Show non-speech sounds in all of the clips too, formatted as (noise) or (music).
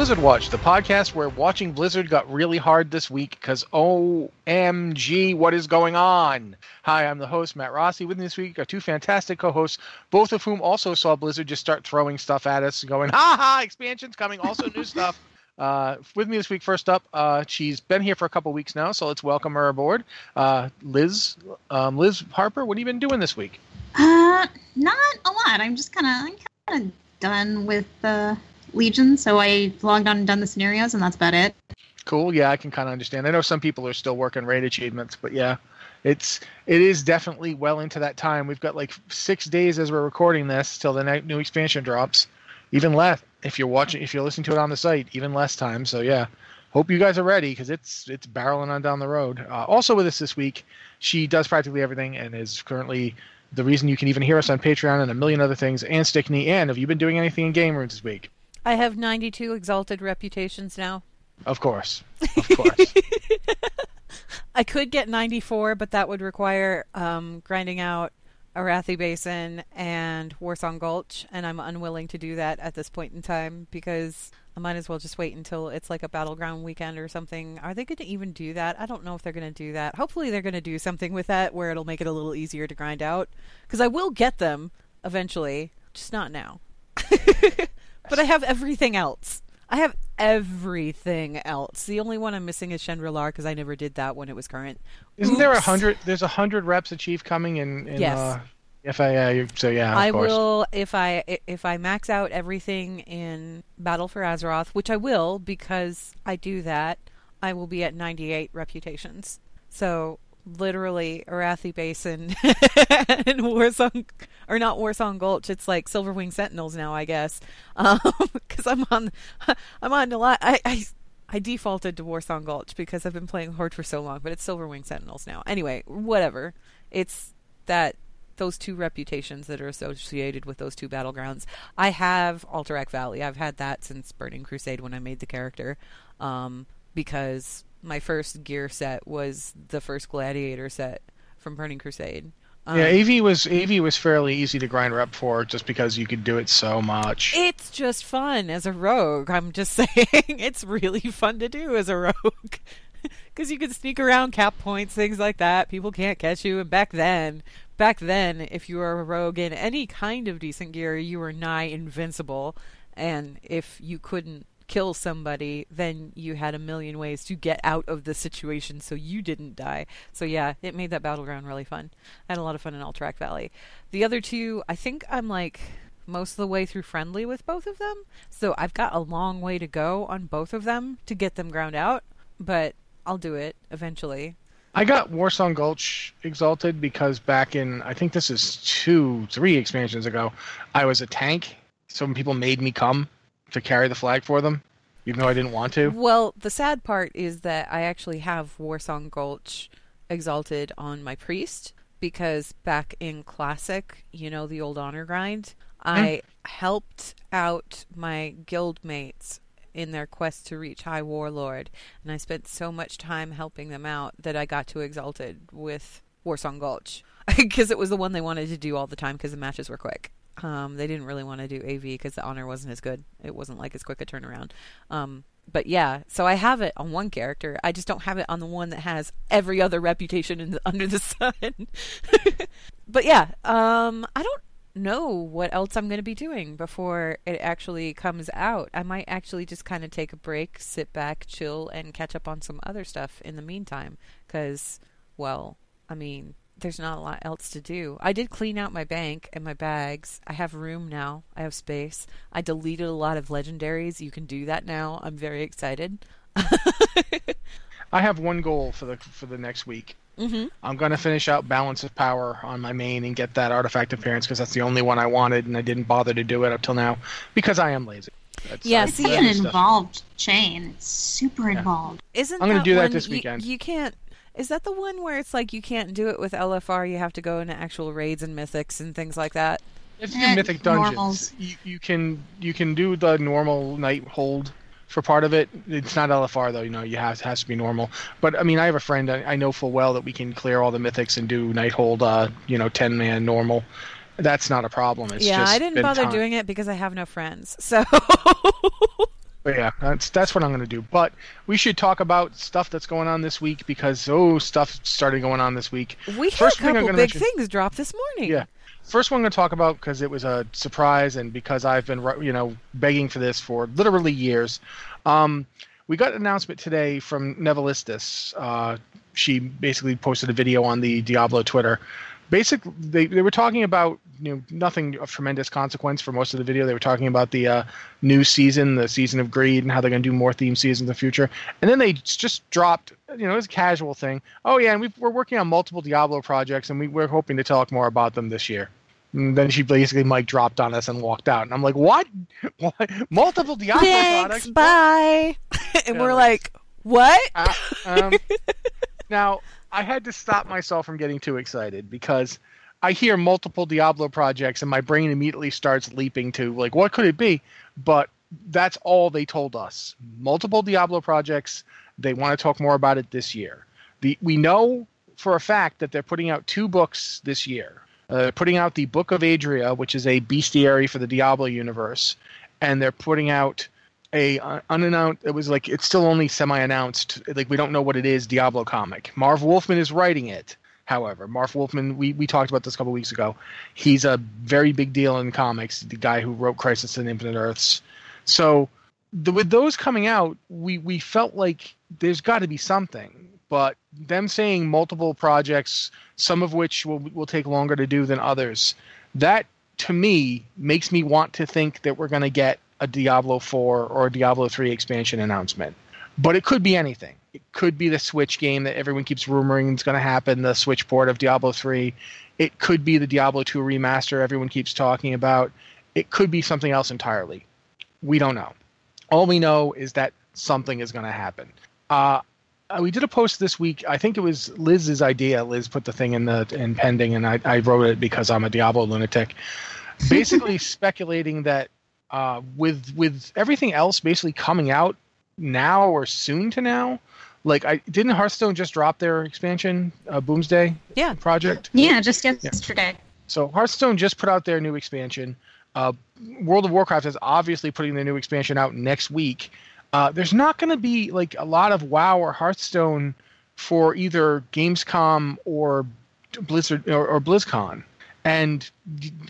Blizzard Watch, the podcast where watching Blizzard got really hard this week because OMG, what is going on? Hi, I'm the host, Matt Rossi. With me this week are two fantastic co hosts, both of whom also saw Blizzard just start throwing stuff at us, going, ha ha, expansions coming, also new (laughs) stuff. Uh, with me this week, first up, uh, she's been here for a couple weeks now, so let's welcome her aboard. Uh, Liz, um, Liz Harper, what have you been doing this week? Uh, not a lot. I'm just kind of, kind of done with the Legion, so I logged on and done the scenarios, and that's about it. Cool. Yeah, I can kind of understand. I know some people are still working raid achievements, but yeah, it's it is definitely well into that time. We've got like six days as we're recording this till the new expansion drops. Even less if you're watching, if you're listening to it on the site, even less time. So yeah, hope you guys are ready because it's it's barreling on down the road. Uh, also with us this week, she does practically everything and is currently the reason you can even hear us on Patreon and a million other things. Anne Stickney, and have you been doing anything in game rooms this week? I have 92 exalted reputations now. Of course. Of (laughs) course. I could get 94, but that would require um, grinding out Arathi Basin and Warsong Gulch, and I'm unwilling to do that at this point in time because I might as well just wait until it's like a battleground weekend or something. Are they going to even do that? I don't know if they're going to do that. Hopefully, they're going to do something with that where it'll make it a little easier to grind out because I will get them eventually, just not now. (laughs) But I have everything else. I have everything else. The only one I'm missing is Shen'dralar because I never did that when it was current. Isn't Oops. there a hundred? There's a hundred reps achieved coming in. in yes. Uh, if I uh, so yeah, I course. will if I if I max out everything in Battle for Azeroth, which I will because I do that. I will be at 98 reputations. So literally Arathi Basin (laughs) and Warsong, or not Warsong Gulch. It's like Silverwing Sentinels now, I guess, because um, (laughs) I'm on, (laughs) I'm on a lot. I, I I defaulted to Warsong Gulch because I've been playing Horde for so long, but it's Silverwing Sentinels now. Anyway, whatever. It's that those two reputations that are associated with those two battlegrounds. I have Alterac Valley. I've had that since Burning Crusade when I made the character, um, because my first gear set was the first Gladiator set from Burning Crusade. Um, yeah, AV was AV was fairly easy to grind up for just because you could do it so much. It's just fun as a rogue. I'm just (laughs) saying, it's really fun to do as a rogue (laughs) because you can sneak around cap points, things like that. People can't catch you. And back then, back then, if you were a rogue in any kind of decent gear, you were nigh invincible. And if you couldn't kill somebody, then you had a million ways to get out of the situation so you didn't die. So yeah, it made that battleground really fun. I had a lot of fun in Alterac Valley. The other two, I think I'm like most of the way through friendly with both of them. So I've got a long way to go on both of them to get them ground out, but I'll do it eventually. I got Warsong Gulch exalted because back in I think this is two, three expansions ago, I was a tank. Some people made me come to carry the flag for them, even though I didn't want to. Well, the sad part is that I actually have Warsong Gulch exalted on my priest because back in classic, you know, the old honor grind, I hmm. helped out my guild mates in their quest to reach High Warlord, and I spent so much time helping them out that I got to exalted with Warsong Gulch (laughs) because it was the one they wanted to do all the time because the matches were quick. Um, they didn't really want to do AV because the honor wasn't as good. It wasn't like as quick a turnaround. Um, but yeah, so I have it on one character. I just don't have it on the one that has every other reputation the, (laughs) under the sun. (laughs) but yeah, um, I don't know what else I'm going to be doing before it actually comes out. I might actually just kind of take a break, sit back, chill, and catch up on some other stuff in the meantime. Because, well, I mean, there's not a lot else to do. I did clean out my bank and my bags. I have room now. I have space. I deleted a lot of legendaries. You can do that now. I'm very excited. (laughs) I have one goal for the for the next week. Mm-hmm. I'm going to finish out Balance of Power on my main and get that artifact appearance because that's the only one I wanted, and I didn't bother to do it up till now because I am lazy. That's, yeah, it's an involved chain. It's super yeah. involved. Isn't I'm going to do that this weekend. You, you can't is that the one where it's like you can't do it with LFR? You have to go into actual raids and mythics and things like that. If you the mythic dungeons. You, you, can you can do the normal Nighthold for part of it. It's not LFR though. You know, you have has to be normal. But I mean, I have a friend I, I know full well that we can clear all the mythics and do Nighthold. Uh, you know, ten man normal. That's not a problem. It's yeah, I didn't bother time. doing it because I have no friends. So (laughs) But yeah, that's that's what I'm going to do. But we should talk about stuff that's going on this week because oh, stuff started going on this week. We had First a couple big mention- things drop this morning. Yeah. First one I'm going to talk about because it was a surprise and because I've been you know begging for this for literally years. Um, we got an announcement today from Nevalistis. Uh, she basically posted a video on the Diablo Twitter. Basically, they, they were talking about you know nothing of tremendous consequence for most of the video. They were talking about the uh, new season, the season of greed, and how they're going to do more theme seasons in the future. And then they just dropped, you know, it was a casual thing. Oh yeah, and we we're working on multiple Diablo projects, and we, we're hoping to talk more about them this year. And then she basically Mike dropped on us and walked out. And I'm like, what? (laughs) what? Multiple Diablo Thanks, products? bye. (laughs) and Yeah, we're like- like, what? Uh, um, (laughs) now, I had to stop myself from getting too excited because I hear multiple Diablo projects and my brain immediately starts leaping to, like, what could it be? But that's all they told us. Multiple Diablo projects. They want to talk more about it this year. The, we know for a fact that they're putting out two books this year. Uh, putting out the Book of Adria, which is a bestiary for the Diablo universe, and they're putting out a uh, unannounced. It was like it's still only semi-announced. Like we don't know what it is. Diablo comic. Marv Wolfman is writing it. However, Marv Wolfman, we, we talked about this a couple weeks ago. He's a very big deal in comics. The guy who wrote Crisis on Infinite Earths. So the, with those coming out, we we felt like there's got to be something. But them saying multiple projects, some of which will will take longer to do than others, that to me makes me want to think that we're going to get a Diablo 4 or a Diablo 3 expansion announcement. But it could be anything. It could be the Switch game that everyone keeps rumoring is going to happen, the Switch port of Diablo 3. It could be the Diablo 2 remaster everyone keeps talking about. It could be something else entirely. We don't know. All we know is that something is going to happen. Uh, we did a post this week. I think it was Liz's idea. Liz put the thing in the in pending, and I, I wrote it because I'm a Diablo lunatic. (laughs) Basically, speculating that uh, with with everything else basically coming out now or soon to now, like I didn't Hearthstone just drop their expansion, uh, Boomsday Yeah. project. Yeah, just yesterday. So Hearthstone just put out their new expansion. Uh, World of Warcraft is obviously putting their new expansion out next week. Uh, there's not going to be like a lot of WoW or Hearthstone for either Gamescom or Blizzard or, or BlizzCon. And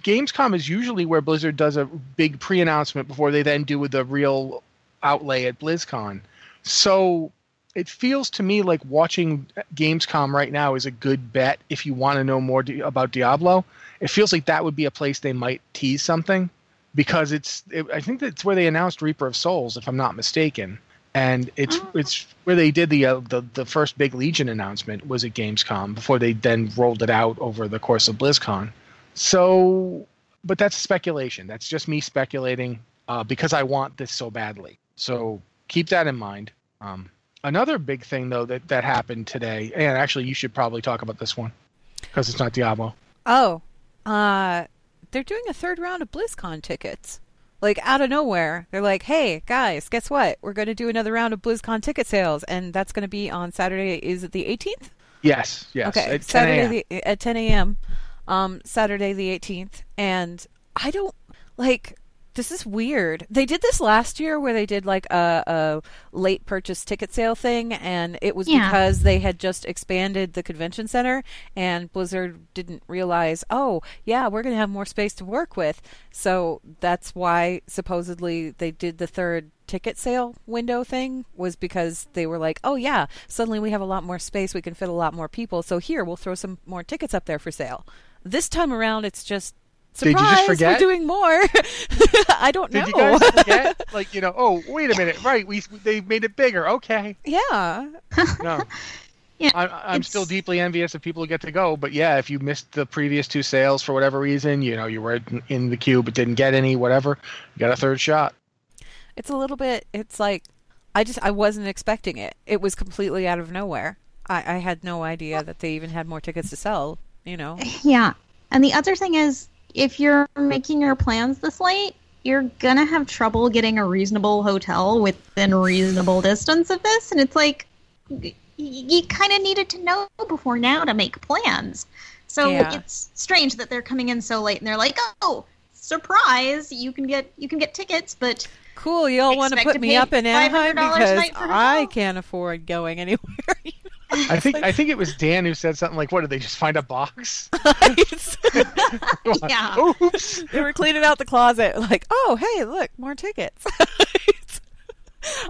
Gamescom is usually where Blizzard does a big pre-announcement before they then do with the real outlay at BlizzCon. So it feels to me like watching Gamescom right now is a good bet if you want to know more di- about Diablo. It feels like that would be a place they might tease something because it's. It, I think that's where they announced Reaper of Souls, if I'm not mistaken, and it's Oh. it's where they did the, uh, the the first big Legion announcement was at Gamescom before they then rolled it out over the course of BlizzCon. So, but that's speculation. That's just me speculating uh, because I want this so badly. So keep that in mind. Um, another big thing though that that happened today, and actually you should probably talk about this one because it's not Diablo. Oh, uh, they're doing a third round of BlizzCon tickets. Like out of nowhere, they're like, "Hey guys, guess what? We're going to do another round of BlizzCon ticket sales, and that's going to be on Saturday. Is it the 18th? Yes, yes. okay, at Saturday the, at 10 a.m. Um, Saturday the 18th, and I don't like. This is weird. They did this last year where they did like a, a late purchase ticket sale thing, and it was Yeah. because they had just expanded the convention center, and Blizzard didn't realize, oh, yeah, we're going to have more space to work with. So that's why supposedly they did the third ticket sale window thing was because they were like, oh yeah, suddenly we have a lot more space, we can fit a lot more people. So here we'll throw some more tickets up there for sale. This time around, it's just Did you surprise. just forget? We're doing more. (laughs) I don't Did know. Did you guys forget? (laughs) like you know? Oh, wait a minute. Right, we they made it bigger. Okay. yeah, (laughs) No. Yeah, I'm, I'm still deeply envious of people who get to go, but yeah, if you missed the previous two sales for whatever reason, you know, you were in- in the queue but didn't get any, whatever, you got a third shot. it's a little bit. It's like I just I wasn't expecting it. It was completely out of nowhere. I, I had no idea that they even had more tickets to sell. You know. (laughs) Yeah. And the other thing is, if you're making your plans this late, you're gonna have trouble getting a reasonable hotel within reasonable distance of this. And it's like, y- you kind of needed to know before now to make plans. So Yeah. it's strange that they're coming in so late and they're like, oh, surprise, you can get you can get tickets, but cool. You all want to put me up in Anaheim because I can't afford going (laughs) anywhere. I think I think it was Dan who said something like, "What did they just find a box?" (laughs) (laughs) Yeah. Oops. they were cleaning out the closet, like, oh, hey, look, more tickets.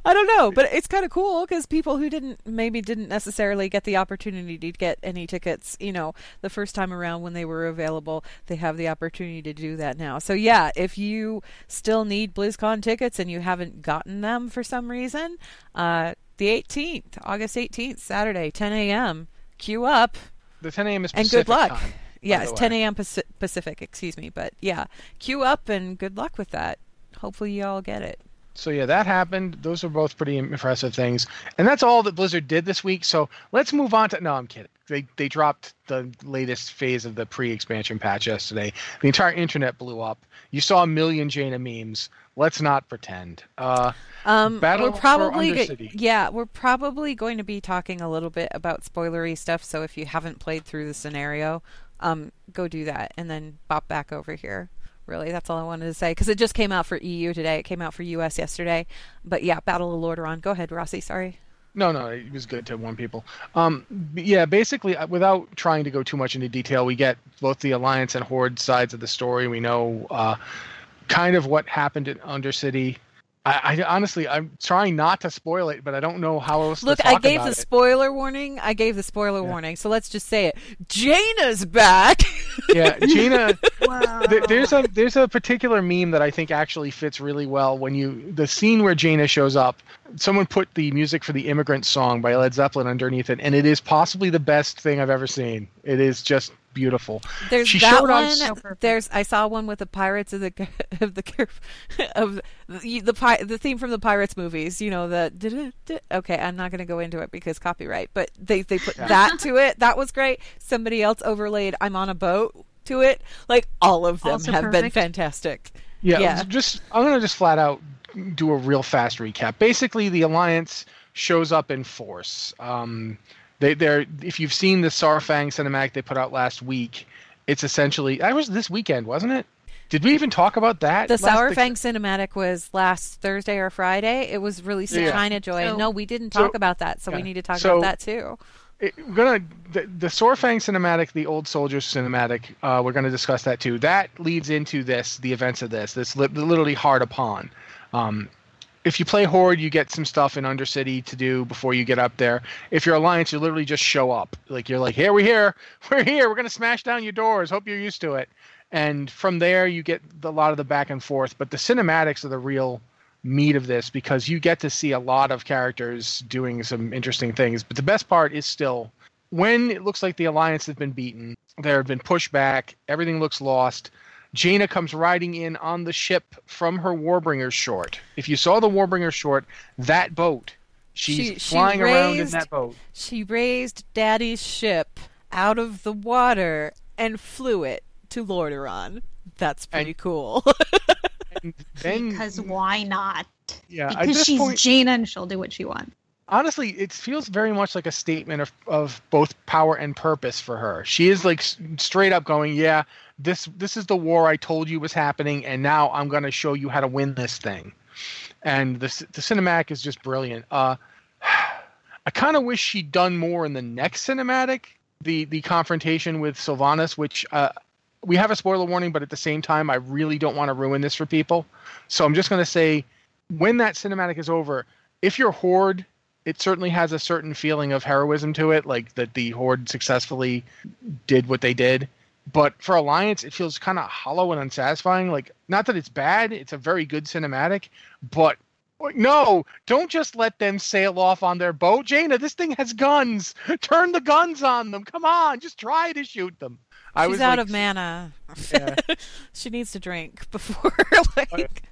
I don't know, but it's kind of cool because people who didn't maybe didn't necessarily get the opportunity to get any tickets, you know, the first time around when they were available, they have the opportunity to do that now. So yeah, if you still need BlizzCon tickets and you haven't gotten them for some reason, uh, the 18th, August 18th, Saturday, 10 a.m. Queue up The 10 a.m. is Pacific and good luck. time. Yes, 10 a.m. Pacific, excuse me. But yeah, queue up and good luck with that. Hopefully, you all get it. So yeah, that happened. Those are both pretty impressive things, and that's all that Blizzard did this week. So let's move on to. No, I'm kidding. They they dropped the latest phase of the pre-expansion patch yesterday. The entire internet blew up. You saw a million Jaina memes. Let's not pretend. Uh, Um, Battle we're for probably go- Undercity. yeah, we're probably going to be talking a little bit about spoilery stuff. So if you haven't played through the scenario, um, go do that and then bop back over here. Really, that's all I wanted to say because it just came out for EU today. It came out for US yesterday. But yeah, Battle of Lordaeron. Go ahead, Rossi. Sorry. No, no, it was good to warn people. Um, yeah, basically, uh, without trying to go too much into detail, we get both the Alliance and Horde sides of the story. We know uh, kind of what happened at Undercity. I, I honestly, I'm trying not to spoil it, but I don't know how else Look, to talk I gave about the it. spoiler warning. I gave the spoiler Yeah. warning. So let's just say it. Jaina's back. (laughs) yeah, Gina. (laughs) Wow. There- there's a there's a particular meme that I think actually fits really well when you the scene where Jaina shows up. Someone put the music for the Immigrant Song by Led Zeppelin underneath it, and it is possibly the best thing I've ever seen. It is just beautiful. There's She that showed one. So. There's I saw one with the Pirates of the (laughs) of the (laughs) of the the, pi- the theme from the Pirates movies. You know the okay. I'm not going to go into it because copyright. But they they put Yeah. that to it. That was great. Somebody else overlaid "I'm on a boat" to it. Like all of them Also have been fantastic. Yeah, Yeah. just I'm gonna just flat out do a real fast recap. Basically, the alliance shows up in force. Um, they they're if you've seen the Saurfang cinematic they put out last week, it's essentially that was this weekend, wasn't it? Did we even talk about that? The last- Saurfang cinematic was last Thursday or Friday. It was released in Yeah. China Joy. So- no, we didn't So- talk about that, so we need to talk So- about that too. it, we're gonna the, the Saurfang cinematic, the old soldiers cinematic. Uh, we're gonna discuss that too. That leads into this, the events of this. This li- literally hard upon. Um, if you play Horde, you get some stuff in Undercity to do before you get up there. If you're Alliance, you literally just show up. Like you're like, here we're here, (laughs) we're here. We're gonna smash down your doors. Hope you're used to it. And from there, you get a lot of the back and forth. But the cinematics are the real meat of this because you get to see a lot of characters doing some interesting things. But the best part is still when it looks like the alliance has been beaten, there have been pushed back, everything looks lost. Jaina comes riding in on the ship from her Warbringer short. If you saw the Warbringer short, that boat, she's She- she flying around in that boat. She raised Daddy's ship out of the water and flew it to Lordaeron. That's pretty And- cool. (laughs) And then, because why not? yeah, Because she's point, Jaina and she'll do what she wants. Honestly, it feels very much like a statement of, of both power and purpose for her. She is like straight up going, "Yeah, this this is the war I told you was happening, and now I'm going to show you how to win this thing." And the the cinematic is just brilliant. Uh, (sighs) I kind of wish she'd done more in the next cinematic, the the confrontation with Sylvanas, which uh, we have a spoiler warning, but at the same time, I really don't want to ruin this for people. So I'm just going to say, when that cinematic is over, if you're Horde, it certainly has a certain feeling of heroism to it, like that the Horde successfully did what they did. But for Alliance, it feels kind of hollow and unsatisfying. Like, not that it's bad; it's a very good cinematic, but like, no, don't just let them sail off on their boat. Jaina, this thing has guns. (laughs) Turn the guns on them. Come on, just try to shoot them. I She's was out like, of mana. Yeah. (laughs) she needs to drink before (laughs) like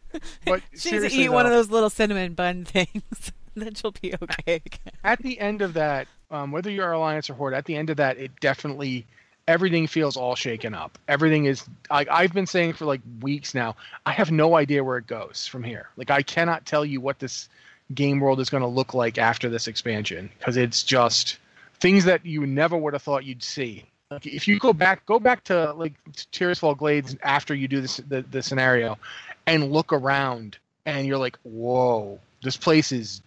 but she needs to eat one of those little cinnamon bun things. Then she'll be okay at the end of that, um, whether you're Alliance or Horde, at the end of that, it definitely everything feels all shaken up. Everything is like I've been saying for like weeks now. I have no idea where it goes from here. Like I cannot tell you what this game world is going to look like after this expansion because it's just things that you never would have thought you'd see. Like if you go back, go back to like Tirisfal Glades after you do this the, the scenario, and look around and you're like, whoa, this place is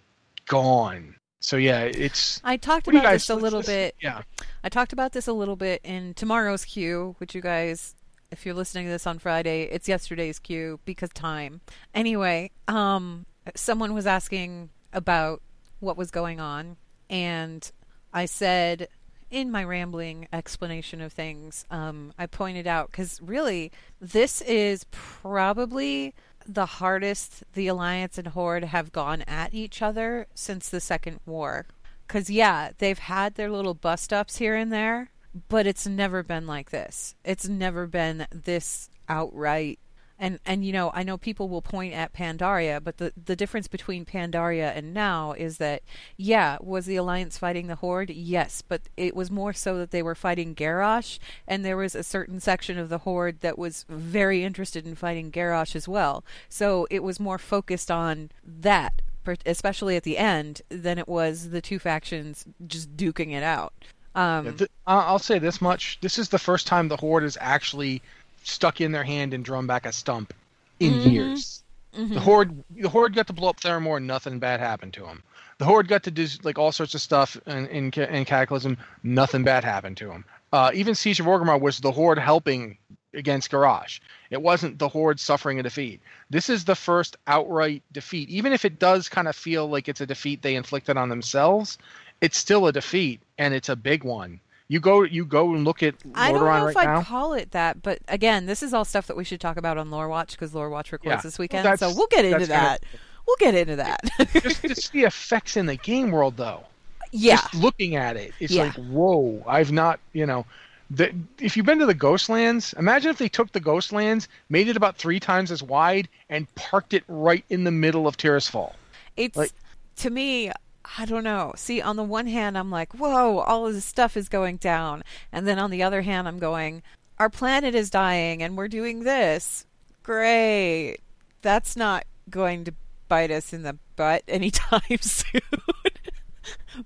gone. So yeah, it's. I talked What do you about guys- this a little bit. Yeah. I talked about this a little bit in tomorrow's queue, which you guys, if you're listening to this on Friday, it's yesterday's queue because time. Anyway, um, someone was asking about what was going on, and I said in my rambling explanation of things, um, I pointed out because really this is probably the hardest the Alliance and Horde have gone at each other since the Second War. Because, yeah, they've had their little bust ups here and there, but it's never been like this. It's never been this outright. And, and you know, I know people will point at Pandaria, but the, the difference between Pandaria and now is that, yeah, was the Alliance fighting the Horde? Yes, but it was more so that they were fighting Garrosh, and there was a certain section of the Horde that was very interested in fighting Garrosh as well. So it was more focused on that, especially at the end, than it was the two factions just duking it out. Um, Yeah, th- I- I'll say this much: this is the first time the horde is actually stuck in their hand and drawn back a stump in Mhm. years. mhm. The horde, the horde got to blow up Theramore, and nothing bad happened to him. The horde got to do like all sorts of stuff in in, in Cataclysm, nothing bad happened to him. Uh, even Siege of Orgrimmar was the horde helping against Garrosh. It wasn't the horde suffering a defeat. This is the first outright defeat, even if it does kind of feel like it's a defeat they inflicted on themselves. It's still a defeat, and it's a big one. You go, you go and look at I don't Lordaeron know right if I'd now. call it that, but again, this is all stuff that we should talk about on Lore Watch because Lore Watch records Yeah. this weekend, that's- so we'll get into gonna- that. We'll get into that. just, just the effects in the game world, though. yeah, just looking at it, it's Yeah. like, whoa! I've not, you know, the, if you've been to the Ghostlands, imagine if they took the Ghostlands, made it about three times as wide, and parked it right in the middle of Tirisfal. it's like- to me. I don't know. See, on the one hand, I'm like, whoa, all of this stuff is going down. And then on the other hand, I'm going, our planet is dying and we're doing this. Great. That's not going to bite us in the butt anytime (laughs) soon.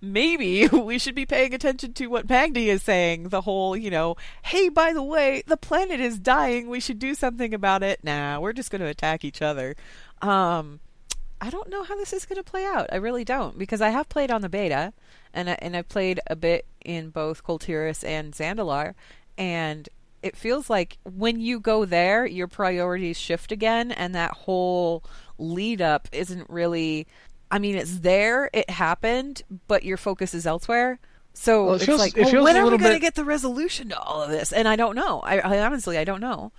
Maybe we should be paying attention to what Magni is saying. The whole, you know, hey, by the way, the planet is dying. We should do something about it. Nah, we're just going to attack each other. Um, I don't know how this is going to play out. I really don't because I have played on the beta, and I, and I played a bit in both Kul Tiras and Zandalar, and it feels like when you go there, your priorities shift again, and that whole lead up isn't really. I mean, it's there, it happened, but your focus is elsewhere. So Well, it it's feels- like, it well, when are we going to bit- get the resolution to all of this? And I don't know. I, I honestly, I don't know.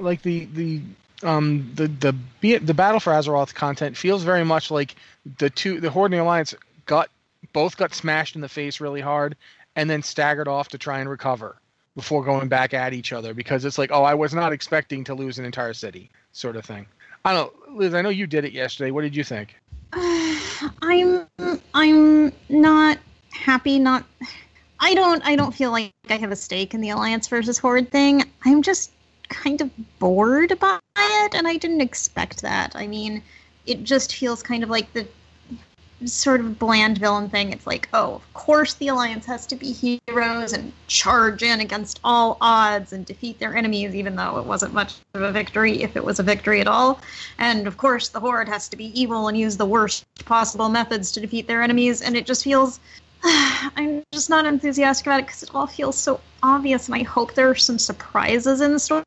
Like the the um the the the battle for Azeroth content feels very much like the two the Horde and the Alliance got both got smashed in the face really hard and then staggered off to try and recover before going back at each other because it's like oh I was not expecting to lose an entire city sort of thing. I don't Liz. I know you did it yesterday. What did you think? (sighs) I'm I'm not happy. Not I don't I don't feel like I have a stake in the Alliance versus Horde thing. I'm just kind of bored by it, and I didn't expect that. I mean, it just feels kind of like the sort of bland villain thing. It's like, oh, of course the Alliance has to be heroes and charge in against all odds and defeat their enemies, even though it wasn't much of a victory, if it was a victory at all. And of course, the Horde has to be evil and use the worst possible methods to defeat their enemies. And it just feels. (sighs) I'm just not enthusiastic about it because it all feels so obvious, and I hope there are some surprises in store.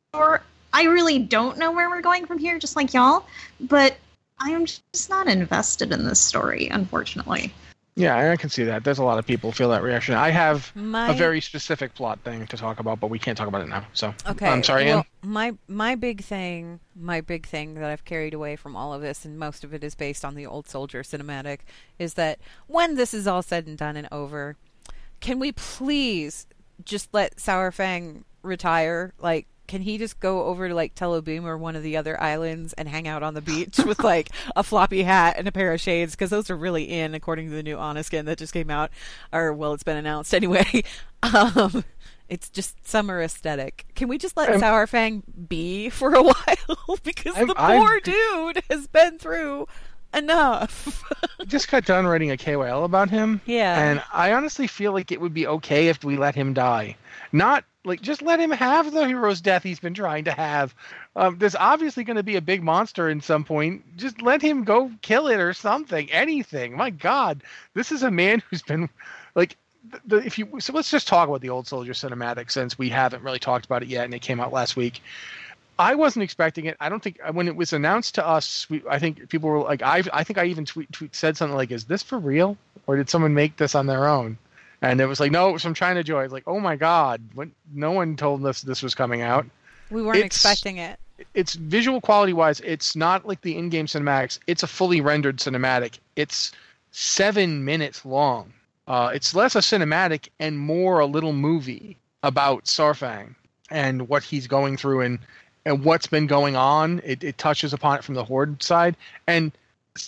I really don't know where we're going from here, just like y'all, but I am just not invested in this story, unfortunately. Yeah, I can see that. There's a lot of people feel that reaction. I have My a very specific plot thing to talk about, but we can't talk about it now. So Okay. I'm sorry, well, Anne. My my big thing, my big thing that I've carried away from all of this, and most of it is based on the old soldier cinematic, is that when this is all said and done and over, can we please just let Saurfang retire? Like, can he just go over to like Tel'Abim or one of the other islands and hang out on the beach (laughs) with like a floppy hat and a pair of shades? Because those are really in, according to the new Honest skin that just came out, or well, it's been announced (laughs) anyway. Um, it's just summer aesthetic. Can we just let I'm- Saurfang be for a (laughs) while? because I'm- the I'm- poor dude has been through enough. (laughs) just got done writing a KOL about him. Yeah. And I honestly feel like it would be okay if we let him die. Not like just let him have the hero's death he's been trying to have. Um, there's obviously going to be a big monster in some point. Just let him go kill it or something. Anything. My God, this is a man (laughs) who's been like. The, the, if you so let's just talk about the old soldier cinematic since we haven't really talked about it yet and it came out last week I wasn't expecting it. I don't think when it was announced to us, we, I think people were like, I, I think I even tweet, tweet said something like, "Is this for real, or did someone make this on their own?" And it was like, no, it was from China Joy. It's like, oh my god, when, no one told us this was coming out. We weren't It's- expecting it. It's visual quality wise, it's not like the in-game cinematics. It's a fully rendered cinematic. It's seven minutes long. Uh, it's less a cinematic and more a little movie about Saurfang and what he's going through and and what's been going on. It, it touches upon it from the Horde side. And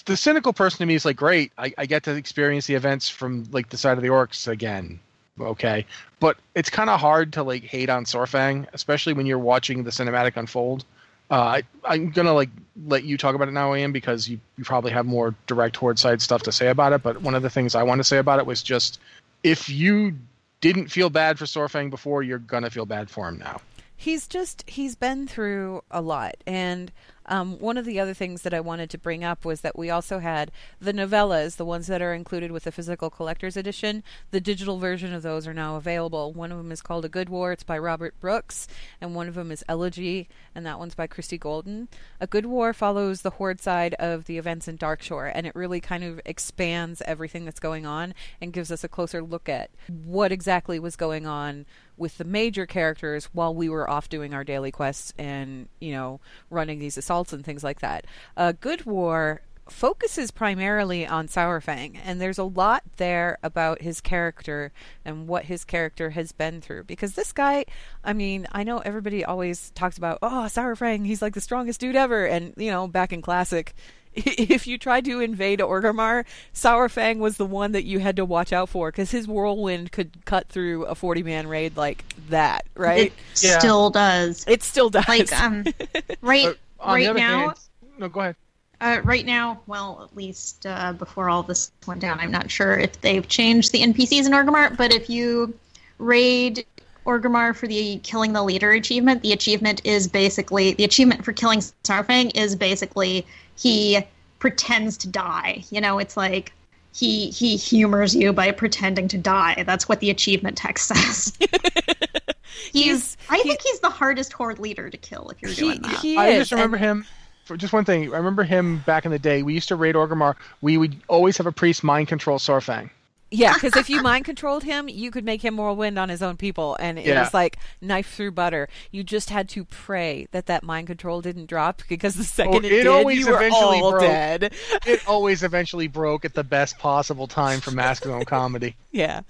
the cynical person to me is like, great, I, I get to experience the events from like the side of the orcs again. Okay, but it's kind of hard to like hate on Saurfang, especially when you're watching the cinematic unfold. Uh, I, I'm gonna like let you talk about it now, Ian, because you, you probably have more direct horde side stuff to say about it. But one of the things I want to say about it was just if you didn't feel bad for Saurfang before, you're gonna feel bad for him now. He's just he's been through a lot. And um, one of the other things that i wanted to bring up was that we also had the novellas the ones that are included with the physical collector's edition. The digital version of those are now available. One of them is called a good war. It's by robert brooks and one of them is elegy and that one's by christie golden. A good war follows the horde side of the events in darkshore and it really kind of expands everything that's going on and gives us a closer look at what exactly was going on with the major characters while we were off doing our daily quests and you know running these assaults and things like that. Uh, Good War focuses primarily on Saurfang, and there's a lot there about his character and what his character has been through. Because this guy, I mean, I know everybody always talks about, oh, Saurfang, he's like the strongest dude ever, and you know, back in classic. (laughs) If you tried to invade Orgrimmar, Saurfang was the one that you had to watch out for because his whirlwind could cut through a forty-man raid like that, right? It Yeah. still does. It still does. Like um, (laughs) right But right now, hand, no, go ahead. uh, right now, well, at least uh, before all this went down, I'm not sure if they've changed the NPCs in Orgrimmar. But if you raid Orgrimmar for the killing the leader achievement, the achievement is basically the achievement for killing Saurfang is basically he pretends to die. You know, it's like he he humors you by pretending to die. That's what the achievement text says. (laughs) he's, He's- I he- think he's the hardest horde leader to kill if you're he, doing that. he I just remember and- him for just one thing. I remember him back in the day. We used to raid Orgrimmar. We would always have a priest mind control Saurfang. Yeah, because if you mind controlled him, you could make him whirlwind on his own people, and it Yeah. was like knife through butter. You just had to pray that that mind control didn't drop, because the second Oh, it, it did, always you were eventually all broke. dead. It always eventually broke at the best possible time for masculine comedy. (laughs) Yeah.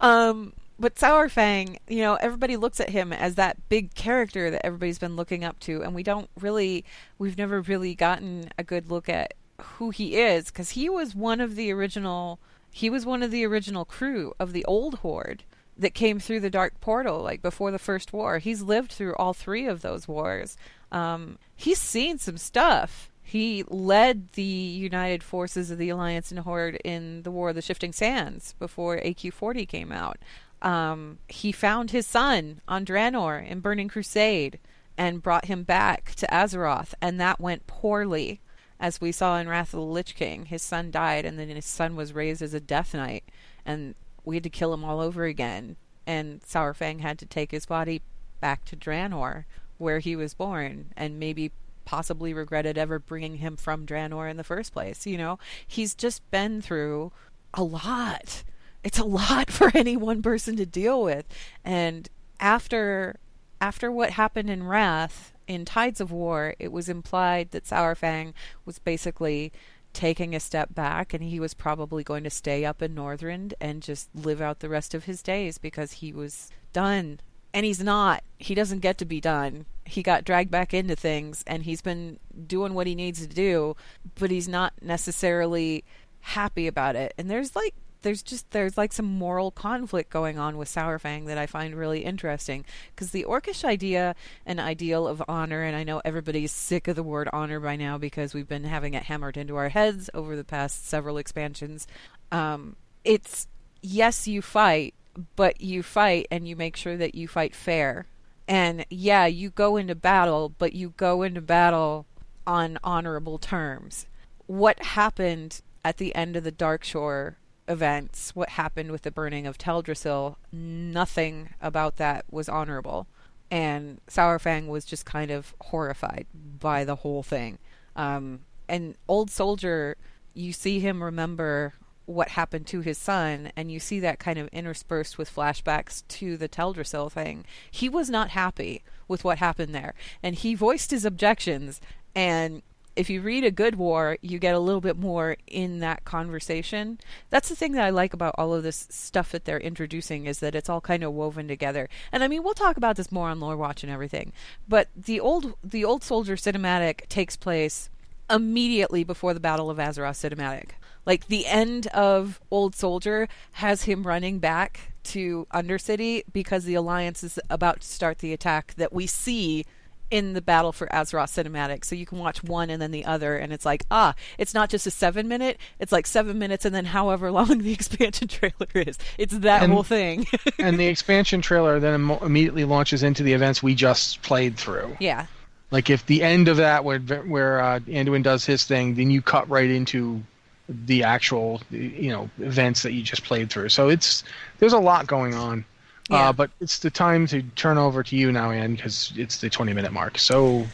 Um, but Saurfang, you know, everybody looks at him as that big character that everybody's been looking up to, and we don't really, we've never really gotten a good look at who he is, because he was one of the original, he was one of the original crew of the old Horde that came through the Dark Portal, like before the First War. He's lived through all three of those wars. Um, he's seen some stuff. He led the United Forces of the Alliance and Horde in the War of the Shifting Sands before AQ 40 came out. Um, he found his son on Draenor in Burning Crusade and brought him back to Azeroth, and that went poorly. As we saw in Wrath of the Lich King, his son died, and then his son was raised as a Death Knight, and we had to kill him all over again. And Saurfang had to take his body back to Draenor, where he was born, and maybe possibly regretted ever bringing him from Draenor in the first place. You know, he's just been through a lot. It's a lot (laughs) for any one person to deal with. And after after what happened in Wrath in Tides of War, it was implied that Saurfang was basically taking a step back and he was probably going to stay up in Northrend and just live out the rest of his days because he was done. And he's not. He doesn't get to be done. He got dragged back into things and he's been doing what he needs to do, but he's not necessarily happy about it. And there's like there's just there's like some moral conflict going on with Saurfang that I find really interesting because the orcish idea and ideal of honor, and I know everybody's sick of the word honor by now because we've been having it hammered into our heads over the past several expansions. Um, it's yes, you fight, but you fight and you make sure that you fight fair. And yeah, you go into battle, but you go into battle on honorable terms. What happened at the end of the Darkshore events, what happened with the burning of Teldrassil, nothing about that was honorable. And Saurfang was just kind of horrified by the whole thing. Um, and Old Soldier, you see him remember what happened to his son, and you see that kind of interspersed with flashbacks to the Teldrassil thing. He was not happy with what happened there, and he voiced his objections. And if you read a good war, you get a little bit more in that conversation. That's the thing that I like about all of this stuff that they're introducing is that it's all kind of woven together. And I mean, we'll talk about this more on Lore Watch and everything. But the old the old soldier cinematic takes place immediately before the Battle of Azeroth cinematic. Like the end of Old Soldier has him running back to Undercity because the Alliance is about to start the attack that we see in the Battle for Azeroth cinematic. So you can watch one and then the other, and it's like, ah, it's not just a seven minute, it's like seven minutes and then however (laughs) long the expansion trailer is. It's that And- whole thing. (laughs) and the expansion trailer then im- immediately launches into the events we just played through. yeah. Like if the end of that where where uh, Anduin does his thing, then you cut right into the actual you know events that you just played through. So it's there's a lot going on. Yeah. Uh, but it's the time to turn over to you now, Anne, because it's the 20 minute mark. So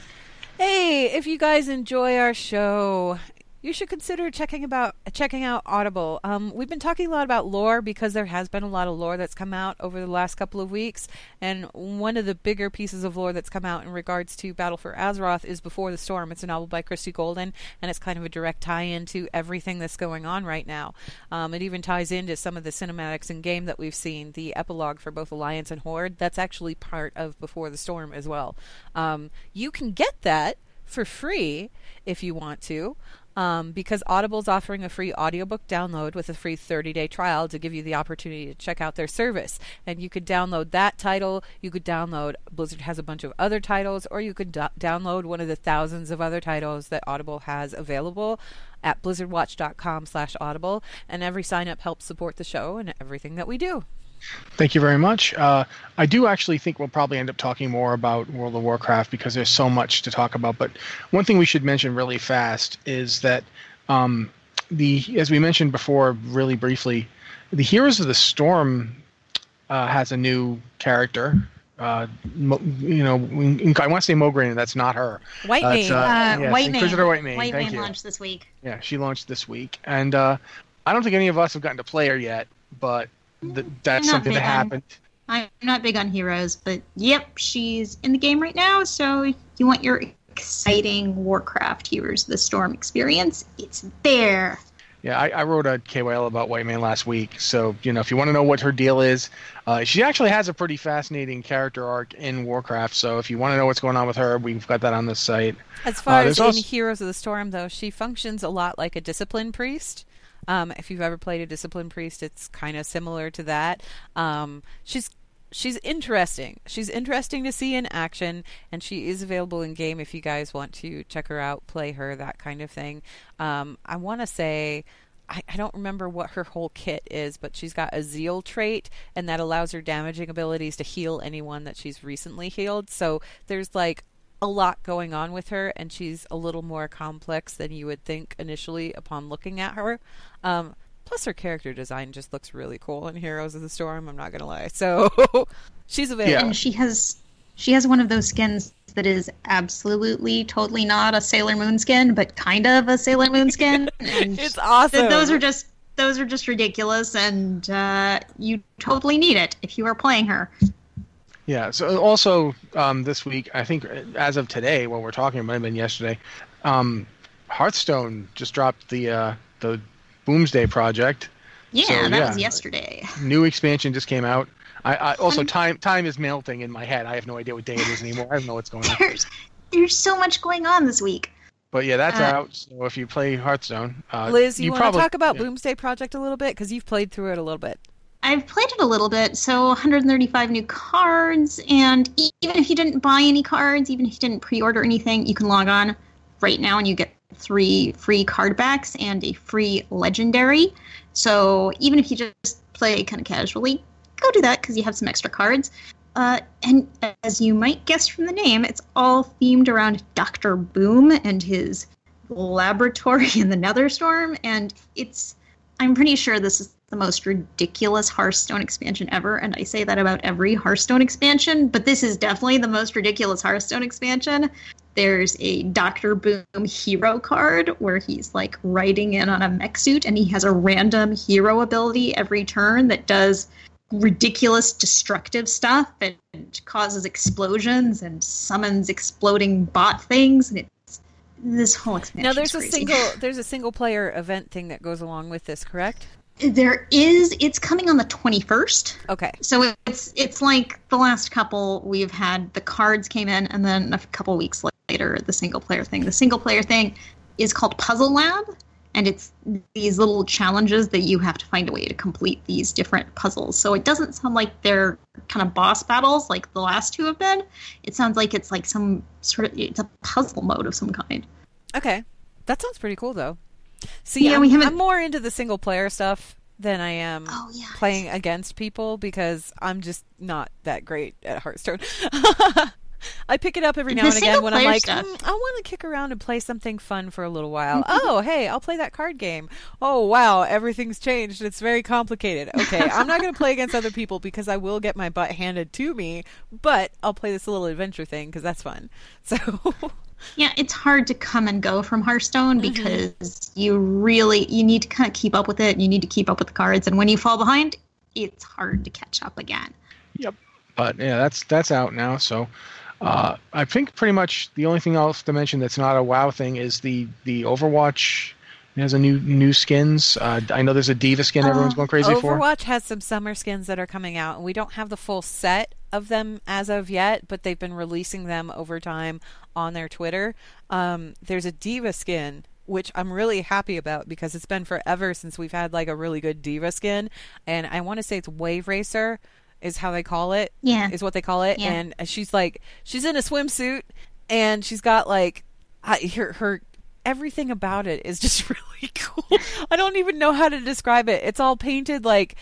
Hey, if you guys enjoy our show, you should consider checking about checking out Audible. Um, we've been talking a lot about lore because there has been a lot of lore that's come out over the last couple of weeks, and one of the bigger pieces of lore that's come out in regards to Battle for Azeroth is Before the Storm. It's a novel by Christie Golden, and it's kind of a direct tie-in to everything that's going on right now. Um, it even ties into some of the cinematics in game that we've seen. The epilogue for both Alliance and Horde that's actually part of Before the Storm as well. Um, you can get that for free if you want to. Um, because Audible's offering a free audiobook download with a free 30 day trial to give you the opportunity to check out their service. And you could download that title, you could download, Blizzard has a bunch of other titles, or you could do- download one of the thousands of other titles that Audible has available at blizzardwatch.com slash audible. And every sign up helps support the show and everything that we do. Thank you very much. Uh, I do actually think we'll probably end up talking more about World of Warcraft because there's so much to talk about. But one thing we should mention really fast is that um, the, as we mentioned before, really briefly, the Heroes of the Storm uh, has a new character. Uh, Mo, you know, I want to say Mograine, that's not her. White That's, Mane. uh, Uh, yes, White Mane. Inquisitor Whitemane, White thank Mane launched this week. Yeah, she launched this week, and uh, I don't think any of us have gotten to play her yet, but th- that's something that big on- happened. I'm not big on heroes, but yep, she's in the game right now. So you want your exciting Warcraft Heroes of the Storm experience, it's there. Yeah, I, I wrote a KYL about Whitemane last week, so you know if you want to know what her deal is, uh, she actually has a pretty fascinating character arc in Warcraft. So if you want to know what's going on with her, we've got that on the site. As far Uh, as there's in also- Heroes of the Storm, though, she functions a lot like a discipline priest. Um, if you've ever played a discipline priest, it's kind of similar to that. Um, she's she's interesting. She's interesting to see in action, and she is available in game if you guys want to check her out, play her, that kind of thing. Um, I want to say. I, I don't remember what her whole kit is, but she's got a zeal trait, and that allows her damaging abilities to heal anyone that she's recently healed. So there's like a lot going on with her, and she's a little more complex than you would think initially upon looking at her. Um, plus, her character design just looks really cool in Heroes of the Storm. I'm not gonna lie. So (laughs) she's available. Yeah. And she has she has one of those skins that is absolutely totally not a Sailor Moon skin, but kind of a Sailor Moon skin. (laughs) It's awesome. th- those are just those are just ridiculous, and uh, you totally need it if you are playing her. Yeah. So also um, this week, I think as of today, when we're talking, it might have been yesterday. Um, Hearthstone just dropped the uh, the Boomsday project. Yeah, So, that yeah. was yesterday. New expansion just came out. I, I also time time is melting in my head. I have no idea what day it is anymore. I don't know what's going on. There's there's so much going on this week. But yeah, that's Uh, out. So if you play Hearthstone, uh, Liz, you, want to talk about yeah. Boomsday Project a little bit because you've played through it a little bit. I've played it a little bit, so 135 new cards, and even if you didn't buy any cards, even if you didn't pre-order anything, you can log on right now and you get three free card backs and a free legendary. So even if you just play kind of casually, go do that because you have some extra cards. Uh, and as you might guess from the name, it's all themed around Doctor Boom and his laboratory in the Netherstorm, and it's I'm pretty sure this is the most ridiculous Hearthstone expansion ever, and I say that about every Hearthstone expansion, but this is definitely the most ridiculous Hearthstone expansion. There's a Doctor Boom hero card where he's like riding in on a mech suit, and he has a random hero ability every turn that does ridiculous destructive stuff and causes explosions and summons exploding bot things, and it's this whole expansion. Now there's a single (laughs) there's a single player event thing that goes along with this, correct? There is. It's coming on the 21st. Okay. So it's it's like the last couple we've had the cards came in and then a couple weeks later the single player thing. The single player thing is called Puzzle Lab and it's these little challenges that you have to find a way to complete these different puzzles. So it doesn't sound like they're kind of boss battles like the last two have been. It sounds like it's like some sort of it's a puzzle mode of some kind. Okay. That sounds pretty cool though. See, Yeah, I'm, we haven't- I'm more into the single player stuff than I am Oh, yeah. playing against people because I'm just not that great at Hearthstone. (laughs) I pick it up every now The and again when I'm like, "Mm, I want to kick around and play something fun for a little while. (laughs) oh, hey, I'll play that card game. Oh, wow, everything's changed. It's very complicated. Okay, I'm not going to play against other people because I will get my butt handed to me, but I'll play this little adventure thing because that's fun. (laughs) So, Yeah, it's hard to come and go from Hearthstone Mm-hmm. because you really you need to kind of keep up with it. And You need to keep up with the cards, and when you fall behind, it's hard to catch up again. Yep. But yeah, that's that's out now. So uh, I think pretty much the only thing else to mention that's not a WoW thing is the the Overwatch has a new new skins. Uh, I know there's a D.Va skin everyone's Oh, going crazy for. Overwatch has some summer skins that are coming out, and we don't have the full set of them as of yet, but they've been releasing them over time on their Twitter. Um, there's a D.Va skin, which I'm really happy about because it's been forever since we've had like a really good D.Va skin, and I want to say it's Wave Racer is how they call it. Yeah. is what they call it, Yeah. and she's like she's in a swimsuit, and she's got like her her everything about it is just (laughs) really cool. I don't even know how to describe it. It's all painted like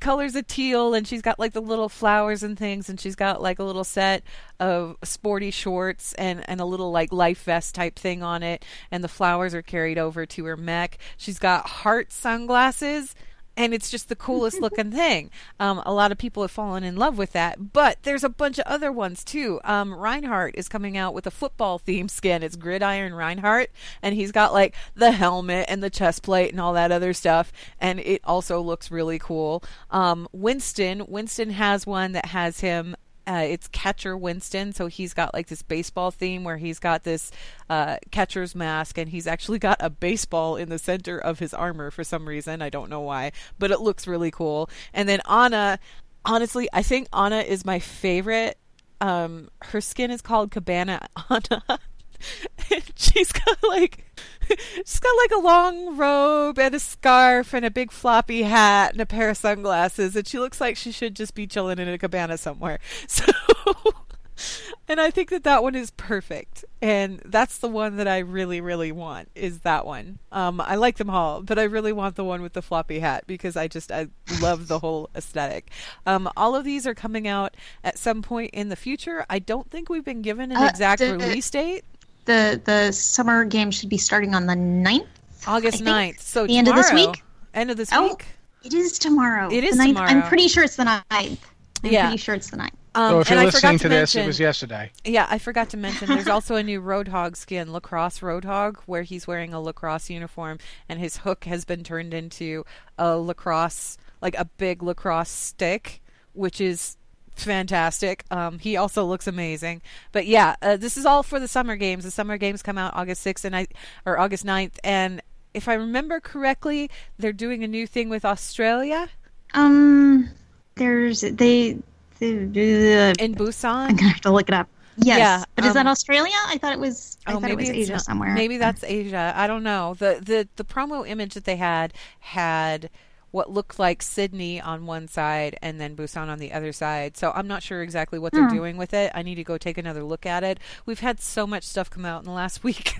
colors of teal and she's got like the little flowers and things and she's got like a little set of sporty shorts and and a little like life vest type thing on it and the flowers are carried over to her mech. She's got heart sunglasses and it's just the coolest (laughs) looking thing. Um, a lot of people have fallen in love with that, but there's a bunch of other ones too. Um, Reinhardt is coming out with a football theme skin. It's Gridiron Reinhardt, and he's got like the helmet and the chest plate and all that other stuff, and it also looks really cool. Um, Winston, Winston has one that has him uh, it's catcher Winston, so he's got like this baseball theme where he's got this uh, catcher's mask, and he's actually got a baseball in the center of his armor for some reason. I don't know why, but it looks really cool. And then Ana, honestly, I think Ana is my favorite. Um, her skin is called Cabana (laughs) Ana. (laughs) she's got like she's got like a long robe and a scarf and a big floppy hat and a pair of sunglasses and she looks like she should just be chilling in a cabana somewhere. (laughs) So and i think that that one is perfect and that's the one that i really really want is that one. Um, i like them all but i really want the one with the floppy hat because i just i love the whole aesthetic. Um, all of these are coming out at some point in the future. I don't think we've been given an Uh, exact release date The the summer game should be starting on the 9th. August I think 9th. So the end of this week? End of this Oh, week. It is tomorrow. It is 9th. tomorrow. I'm pretty sure it's the 9th. I'm Yeah. pretty sure it's the 9th. Um, so if and you're I forgot listening to to this, mention, it was yesterday. yeah, I forgot to mention. There's (laughs) also a new Roadhog skin, Lacrosse Roadhog, where he's wearing a lacrosse uniform, and his hook has been turned into a lacrosse, like a big lacrosse stick, which is fantastic. Um, he also looks amazing. But yeah, uh, this is all for the summer games. The summer games come out August 6th and I, or August 9th, and if I remember correctly, they're doing a new thing with Australia Um, there's they. they in Busan. I'm gonna have to look it up. Yes, Yeah, but is um, that Australia? I thought it was. I oh, thought it was it's Asia not- somewhere. Maybe (laughs) that's Asia. I don't know. The the the promo image that they had had what looked like Sydney on one side and then Busan on the other side. So I'm not sure exactly what they're Hmm. doing with it. I need to go take another look at it. We've had so much stuff come out in the last (laughs) week,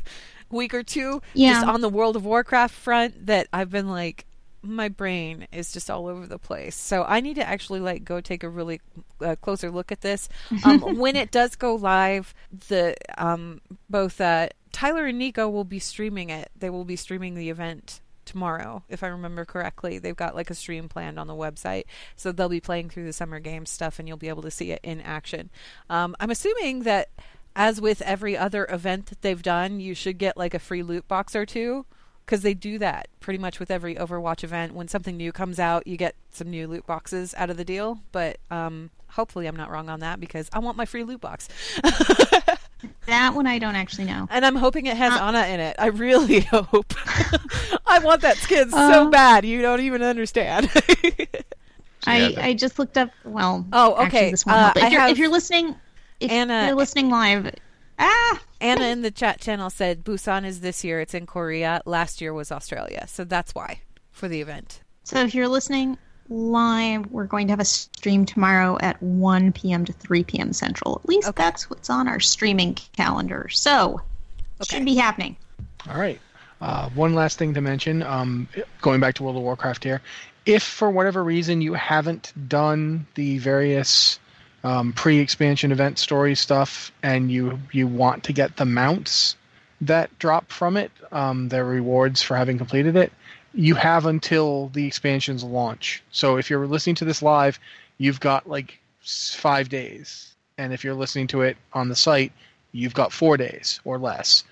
week or two, Yeah. just on the World of Warcraft front that I've been like my brain is just all over the place. So I need to actually like go take a really uh, closer look at this. Um, (laughs) when it does go live, the um, both uh, Tyler and Nico will be streaming it. They will be streaming the event tomorrow, if I remember correctly. They've got like a stream planned on the website, so they'll be playing through the summer games stuff, and you'll be able to see it in action. Um, I'm assuming that. As with every other event that they've done, you should get like a free loot box or two because they do that pretty much with every Overwatch event. When something new comes out, you get some new loot boxes out of the deal. But um, hopefully, I'm not wrong on that because I want my free loot box, (laughs) that one I don't actually know. and I'm hoping it has Uh, Ana in it. I really (laughs) hope. (laughs) I want that skin so Uh, bad you don't even understand. (laughs) I, I just looked up. Well, Oh, actually, okay, this uh. If, you're, have- if you're listening, if Anna- you're listening live, ah, Anna in the chat channel said Busan is this year. It's in Korea. Last year was Australia, so that's why for the event. so if you're listening live, we're going to have a stream tomorrow at 1 p.m. to 3 p.m. Central. At least Okay. that's what's on our streaming calendar. So, Okay. should be happening. All right. Uh, one last thing to mention, um, going back to World of Warcraft here. If for whatever reason you haven't done the various um, pre-expansion event story stuff, and you you want to get the mounts that drop from it, um, the rewards for having completed it, you have until the expansions launch. So if you're listening to this live, you've got like five days, and if you're listening to it on the site, you've got four days or less.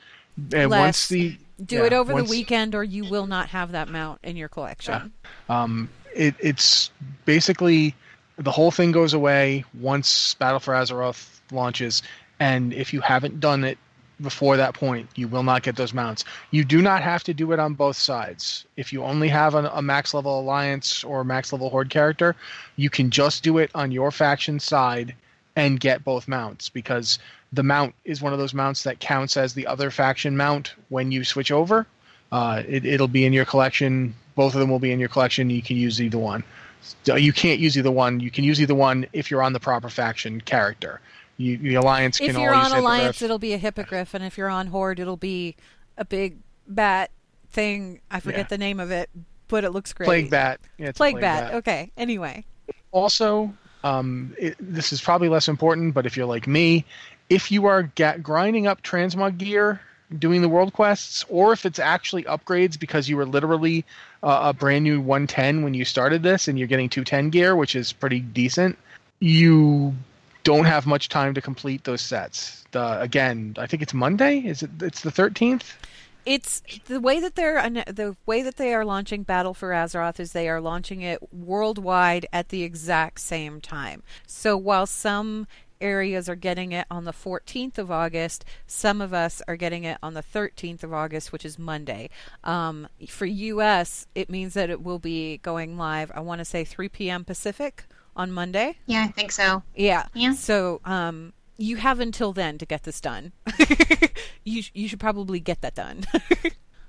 And Less. once the Do yeah, it over once- the weekend, or you will not have that mount in your collection. Um, it, it's basically the whole thing goes away once Battle for Azeroth launches, and if you haven't done it before that point, you will not get those mounts. You do not have to do it on both sides. If you only have an, a max level alliance or max level horde character, you can just do it on your faction side and get both mounts because the mount is one of those mounts that counts as the other faction mount when you switch over. Uh, it, it'll be in your collection. Both of them will be in your collection. You can use either one. So you can't use either one. You can use either one if you're on the proper faction character. You, the alliance can If you're on Alliance, hippogriff. it'll be a hippogriff, and if you're on Horde, it'll be a big bat thing. I forget Yeah. the name of it, but it looks great. plague bat. Yeah, it's a Plague, bat. Okay. Anyway, also um, it, this is probably less important but if you're like me if you are ga- grinding up transmog gear doing the world quests or if it's actually upgrades because you were literally uh, a brand new 110 when you started this and you're getting 210 gear which is pretty decent you don't have much time to complete those sets the, again i think it's monday is it it's the 13th it's the way that they're the way that they are launching Battle for Azeroth is they are launching it worldwide at the exact same time. So while some areas are getting it on the 14th of August. Some of us are getting it on the 13th of August, which is Monday. Um, for US, it means that it will be going live, I want to say 3 p.m. Pacific on Monday. Yeah, I think so. Yeah. Yeah. So um, you have until then to get this done. (laughs) you, sh- you should probably get that done. (laughs)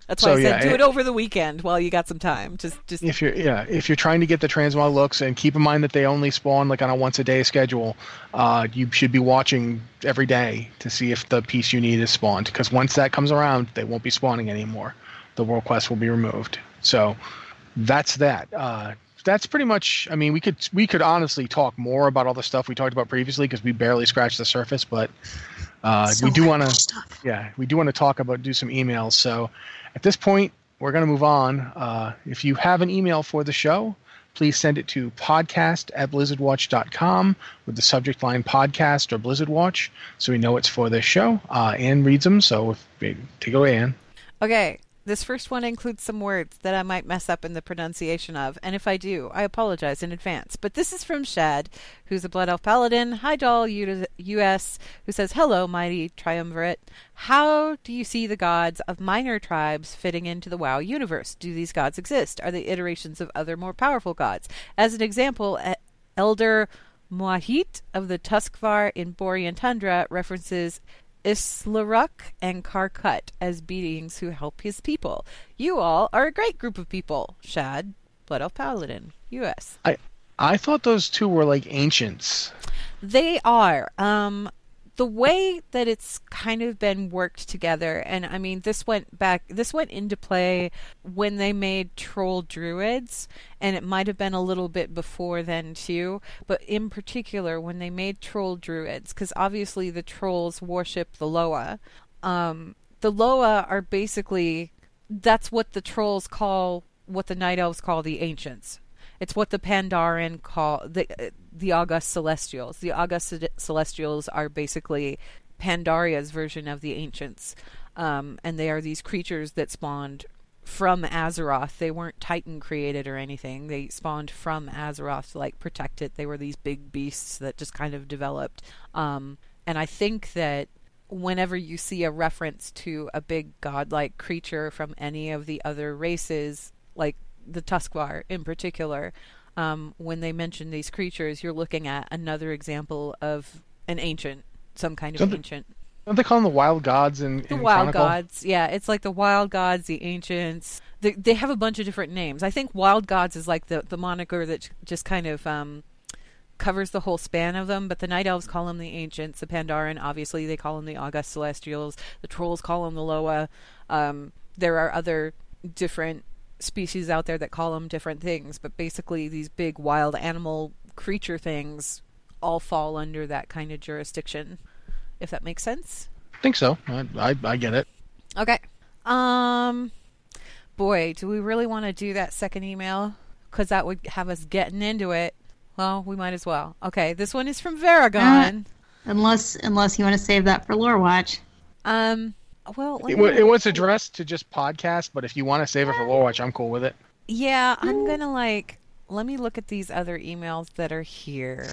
That's why So, I said yeah, do it- it over the weekend while you got some time. Just, just if you're yeah if you're trying to get the transmog looks and keep in mind that they only spawn like on a once a day schedule uh, you should be watching every day to see if the piece you need is spawned because once that comes around they won't be spawning anymore the world quest will be removed so that's that uh, that's pretty much i mean we could we could honestly talk more about all the stuff we talked about previously because we barely scratched the surface but uh, So we do want to yeah, we do want to talk about do some emails. So at this point, we're going to move on. Uh, if you have an email for the show, please send it to podcast at blizzardwatch.com with the subject line podcast or Blizzard Watch so we know it's for this show. Uh, Anne reads them, so if, take it away, Anne. Okay, this first one includes some words that I might mess up in the pronunciation of, and if I do, I apologize in advance. But this is from Shad, who's a Blood Elf Paladin, Hi Doll US, who says, Hello, mighty triumvirate. How do you see the gods of minor tribes fitting into the WoW universe? Do these gods exist? Are they iterations of other more powerful gods? As an example, Elder Muahit of the Tuskarr in Borean Tundra references Issliruk and Karkut as beings who help his people. You all are a great group of people. Shad, Blood Elf Paladin, U.S. I I thought those two were like ancients. They are. Um, the way that it's kind of been worked together, and I mean, this went back, this went into play when they made troll druids, and it might have been a little bit before then too, but in particular when they made troll druids, because obviously the trolls worship the Loa. Um, the Loa are basically, that's what the trolls call, what the night elves call the ancients. It's what the Pandaren call the the August Celestials. The August Celestials are basically Pandaria's version of the ancients, um, and they are these creatures that spawned from Azeroth. They weren't Titan created or anything. They spawned from Azeroth to like protect it. They were these big beasts that just kind of developed. Um, and I think that whenever you see a reference to a big godlike creature from any of the other races, like the Tuskarr in particular, um, when they mention these creatures, you're looking at another example of an ancient, some kind of Don't they- ancient. Don't they call them the wild gods in, The in wild Chronicle? gods, yeah, it's like the wild gods, the ancients. They, they have a bunch of different names. I think wild gods is like the, the moniker that just kind of um, covers the whole span of them. But the night elves call them the ancients. The Pandaren, obviously, they call them the august celestials. The trolls call them the Loa. Um, there are other different species out there that call them different things, but basically, these big wild animal creature things all fall under that kind of jurisdiction. If that makes sense. I think so. I, I, I get it. Okay. Um, boy, do we really want to do that second email? Because that would have us getting into it. Well, we might as well. Okay, this one is from Varagon. Unless unless you want to save that for Lore Watch. Um, well, It, me- it was addressed to just podcast, but if you want to save it for Lore Watch, I'm cool with it. yeah, I'm gonna like. Let me look at these other emails that are here.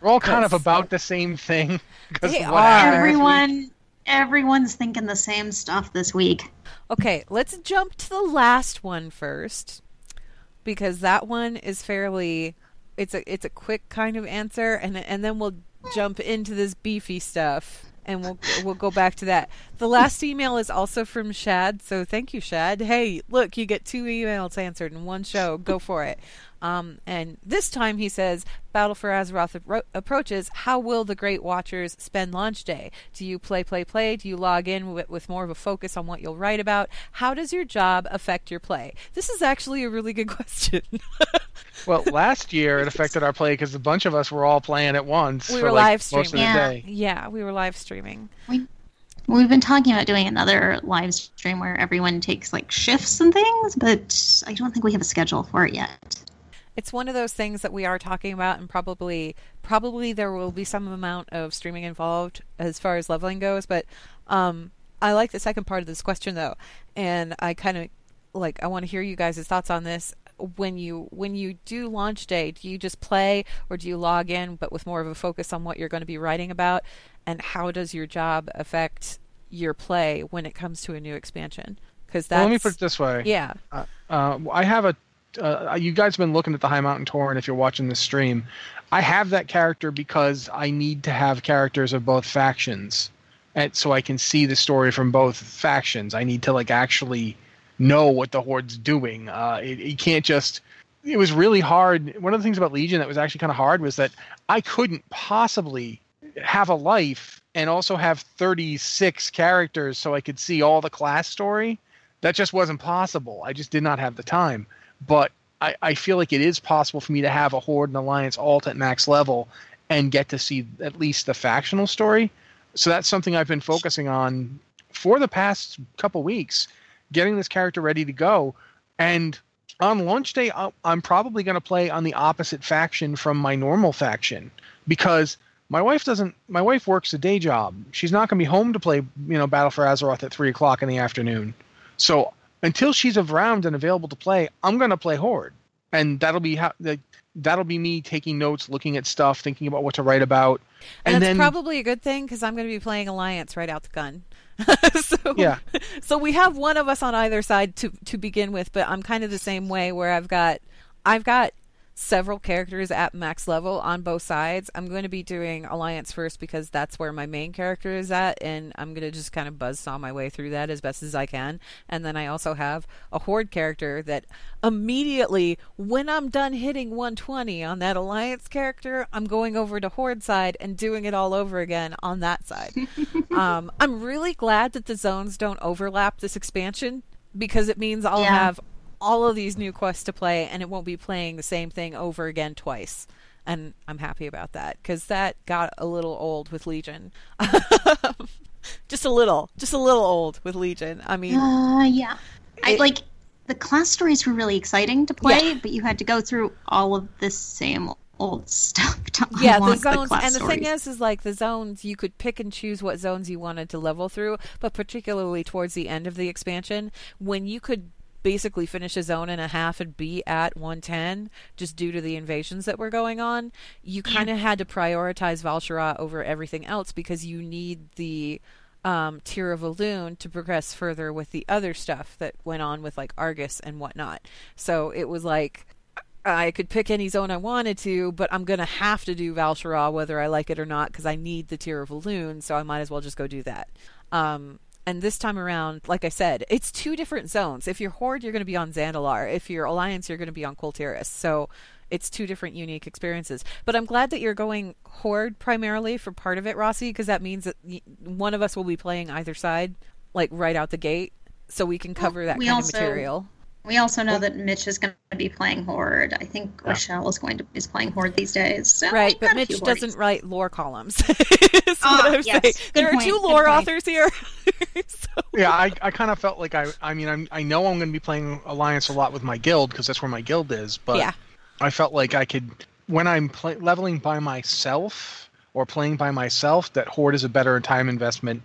We're all kind of about the same thing. (laughs) 'cause They are. happened this week. Everyone everyone's thinking the same stuff this week. Okay, let's jump to the last one first because that one is fairly it's a it's a quick kind of answer and and then we'll jump into this beefy stuff and we'll we'll go back to that. The last email is also from Shad, so thank you Shad. Hey, look, you get two emails answered in one show. Go for it. Um, and this time he says, Battle for Azeroth appro- approaches. How will the Great Watchers spend launch day? Do you play, play, play? Do you log in with more of a focus on what you'll write about? How does your job affect your play? This is actually a really good (laughs) question. Well, last year it affected our play because a bunch of us were all playing at once. We for were like live most of the streaming. Yeah. day. yeah, we were live streaming. We've been talking about doing another live stream where everyone takes like shifts and things, but I don't think we have a schedule for it yet. It's one of those things that we are talking about, and probably probably there will be some amount of streaming involved as far as leveling goes. But um, I like the second part of this question though, and I kind of like I want to hear you guys' thoughts on this. When you when you do launch day, do you just play or do you log in, but with more of a focus on what you're going to be writing about? And how does your job affect your play when it comes to a new expansion? Because that's Well, let me put it this way. yeah. Uh, I have a. Uh, you guys have been looking at the High Mountain Tour, and if you're watching this stream, I have that character because I need to have characters of both factions, and so I can see the story from both factions. I need to like actually know what the Horde's doing. Uh, it, can't just. It was really hard. One of the things about Legion that was actually kind of hard was that I couldn't possibly have a life and also have 36 characters so I could see all the class story that just wasn't possible. I just did not have the time. But I, I feel like it is possible for me to have a Horde and Alliance alt at max level and get to see at least the factional story. So that's something I've been focusing on for the past couple weeks, getting this character ready to go. And on launch day, I'm probably going to play on the opposite faction from my normal faction because my wife doesn't. My wife works a day job. She's not going to be home to play, you know, Battle for Azeroth at three o'clock in the afternoon. So until she's around and available to play, I'm going to play Horde, and that'll be how that'll be me taking notes, looking at stuff, thinking about what to write about, And, and, that's then probably a good thing because I'm going to be playing Alliance right out the gun. (laughs) so Yeah. (laughs) so we have one of us on either side to to begin with, but I'm kind of the same way where I've got I've got several characters at max level on both sides. I'm going to be doing Alliance first because that's where my main character is at, and I'm going to just kind of buzzsaw my way through that as best as I can. And then I also have a Horde character that immediately, when I'm done hitting 120 on that Alliance character, I'm going over to Horde side and doing it all over again on that side. (laughs) um, I'm really glad that the zones don't overlap this expansion because it means I'll Yeah. have all of these new quests to play and it won't be playing the same thing over again twice. And I'm happy about that because that got a little old with Legion. (laughs) just a little, just a little old with Legion. I mean, Uh, yeah. I like the class stories were really exciting to play, Yeah. but you had to go through all of the same old (laughs) stuff to yeah, the zones, class and the thing is, is like the zones you could pick and choose what zones you wanted to level through, but particularly towards the end of the expansion, when you could basically finish a zone and a half and be at 110 just due to the invasions that were going on you kind of had to prioritize Val'sharah over everything else because you need the um, tear of Elune to progress further with the other stuff that went on with like Argus and whatnot. So it was like I could pick any zone I wanted to, but I'm gonna have to do Val'sharah whether I like it or not because I need the tear of Elune, so I might as well just go do that. Um, and this time around, like I said, it's two different zones. If you're Horde, you're going to be on Zandalar. If you're Alliance, you're going to be on Kul Tiras. So it's two different unique experiences. But I'm glad that you're going Horde primarily for part of it, Rossi, because that means that one of us will be playing either side, like right out the gate, so we can cover that kind also- of material. We also know that Mitch is going to be playing Horde. I think Rochelle is going to is playing Horde these days. So Right, but Mitch doesn't write lore columns. (laughs) is ah, what I'm yes. saying. Good There are point, two good lore point. authors here. (laughs) so, yeah, I, I kind of felt like I I mean I'm, I know I'm going to be playing Alliance a lot with my guild because that's where my guild is, but yeah, I felt like I could when I'm play, leveling by myself or playing by myself that Horde is a better time investment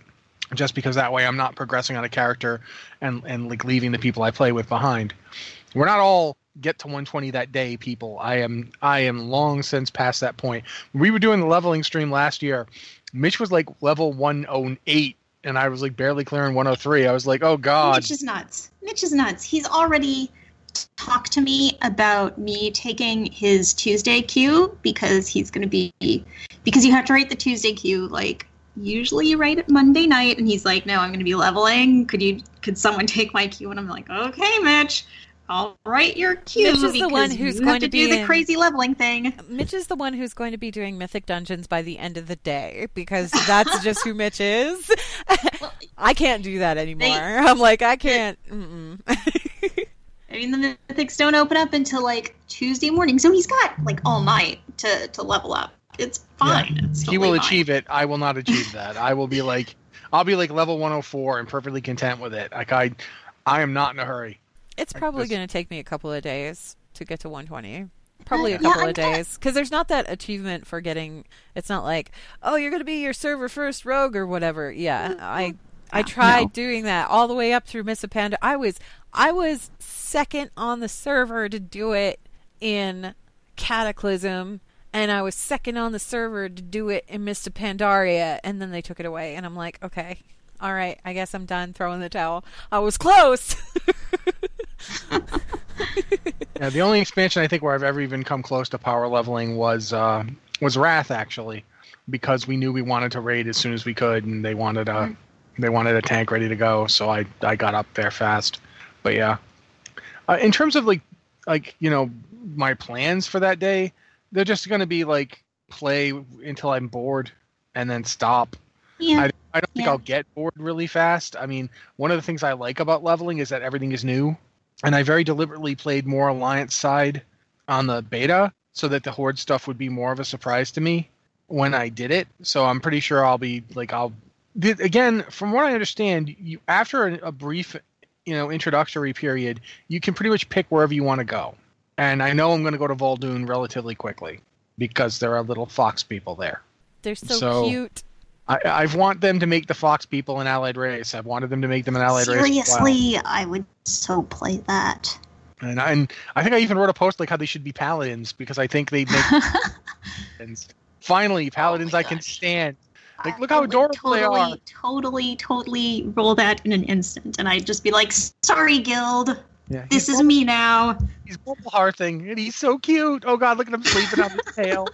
just because that way I'm not progressing on a character and and like leaving the people I play with behind. We're not all get to 120 that day people. I am I am long since past that point. We were doing the leveling stream last year. Mitch was like level 108 and I was like barely clearing 103. I was like, "Oh god." Mitch is nuts. Mitch is nuts. He's already talked to me about me taking his Tuesday queue because he's going to be because you have to write the Tuesday queue like usually you write it Monday night and he's like, "No, I'm going to be leveling. Could you could someone (laughs) take my queue?" And I'm like, "Okay, Mitch. I'll write your queue Mitch is the one who's going have to, to be do the in- crazy leveling thing." Mitch is the one who's going to be doing Mythic Dungeons by the end of the day because that's (laughs) just who Mitch is. Well, (laughs) I can't do that anymore. (laughs) I'm like, I can't. Mm-mm. I mean, the mythics don't open up until like Tuesday morning, so he's got like all night to to level up. It's fine. It's he will fine. achieve it. I will not achieve that. I will be like, I'll be like level 104 and perfectly content with it. Like I, I am not in a hurry. It's probably going to take me a couple of days to get to 120. Probably a yeah, couple I'm of days because there's not that achievement for getting. It's not like, oh, you're going to be your server first rogue or whatever. Yeah, I I Yeah, tried no. doing that all the way up through Miss Panda. I was I was second on the server to do it in Cataclysm, and I was second on the server to do it in Mists of Pandaria, and then they took it away, and I'm like, okay, all right, I guess I'm done throwing the towel. I was close. (laughs) Yeah, the only expansion I think where I've ever even come close to power leveling was uh, was Wrath actually, because we knew we wanted to raid as soon as we could, and they wanted a they wanted a tank ready to go, so I I got up there fast. But yeah, uh, in terms of like like you know my plans for that day, they're just going to be like play until I'm bored and then stop. Yeah. I, I don't think Yeah. I'll get bored really fast. I mean, one of the things I like about leveling is that everything is new, and I very deliberately played more alliance side on the beta so that the horde stuff would be more of a surprise to me when I did it. So I'm pretty sure I'll be like I'll the- again from what I understand, you after a, a brief you know introductory period, you can pretty much pick wherever you want to go. And I know I'm going to go to Vol'dun relatively quickly because there are little fox people there. They're so, So- cute. I, I want them to make the fox people an allied race. I've wanted them to make them an allied race. a while. Seriously, I would so play that. And I, and I think I even wrote a post like how they should be paladins because I think they make (laughs) paladins. Finally, paladins oh my I can stand. Like, look how adorable they totally, are. Totally, totally roll that in an instant, and I'd just be like, "Sorry, guild, Yeah, This he's is me now. He's bubble hearthing, and he's so cute. Oh God, look at him sleeping on his (laughs) tail.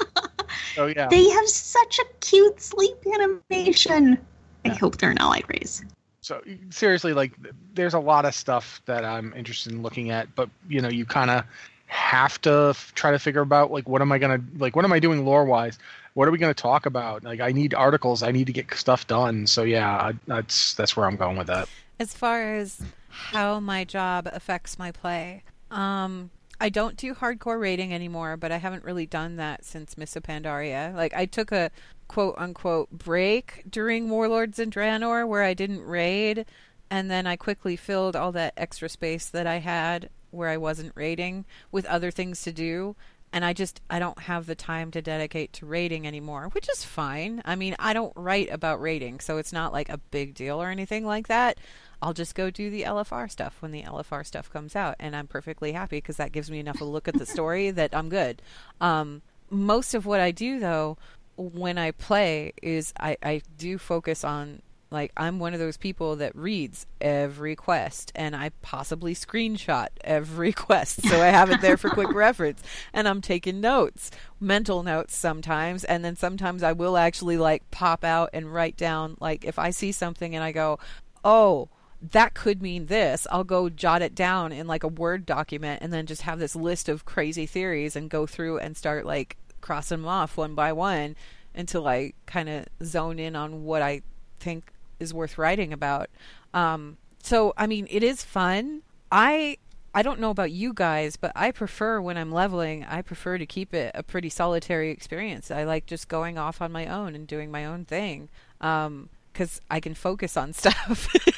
So yeah, They have such a cute sleep animation. I hope they're an allied race. so seriously, like, there's a lot of stuff that I'm interested in looking at, but you know, you kind of have to f- try to figure about like what am I gonna like what am I doing lore wise? What are we gonna talk about? Like, I need articles. I need to get stuff done. So yeah, I, that's that's where I'm going with that. As far as how my job affects my play, um, I don't do hardcore raiding anymore, but I haven't really done that since Mists of Pandaria. Like, I took a quote unquote break during Warlords and Draenor where I didn't raid, and then I quickly filled all that extra space that I had where I wasn't raiding with other things to do. And I just I don't have the time to dedicate to raiding anymore, which is fine. I mean, I don't write about raiding, so it's not like a big deal or anything like that. I'll just go do the LFR stuff when the LFR stuff comes out, and I'm perfectly happy because that gives me enough of a look at the (laughs) story that I'm good. Um, most of what I do, though, when I play, is I, I do focus on like I'm one of those people that reads every quest and I possibly screenshot every (laughs) quest so I have it there for quick (laughs) reference and I'm taking notes, mental notes sometimes and then sometimes I will actually like pop out and write down like if I see something and I go, "Oh, that could mean this. I'll go jot it down in like a Word document and then just have this list of crazy theories and go through and start like crossing them off one by one until I kind of zone in on what I think is worth writing about. Um, so, I mean, it is fun. I I don't know about you guys, but I prefer when I'm leveling, I prefer to keep it a pretty solitary experience. I like just going off on my own and doing my own thing. Um, because I can focus on stuff. (laughs)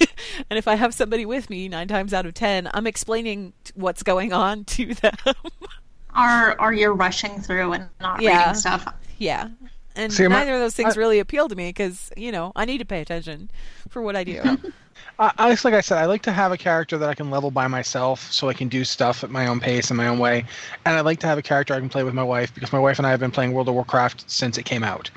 and if I have somebody with me, nine times out of ten, I'm explaining t- what's going on to (laughs) them. Or or you're rushing through and not Yeah. reading stuff. yeah. And See, my- neither of those things I- really appeal to me because, you know, I need to pay attention for what I do. (laughs) I, I just like I said, I like to have a character that I can level by myself, so I can do stuff at my own pace and my own way. And I like to have a character I can play with my wife because my wife and I have been playing World of Warcraft since it came out.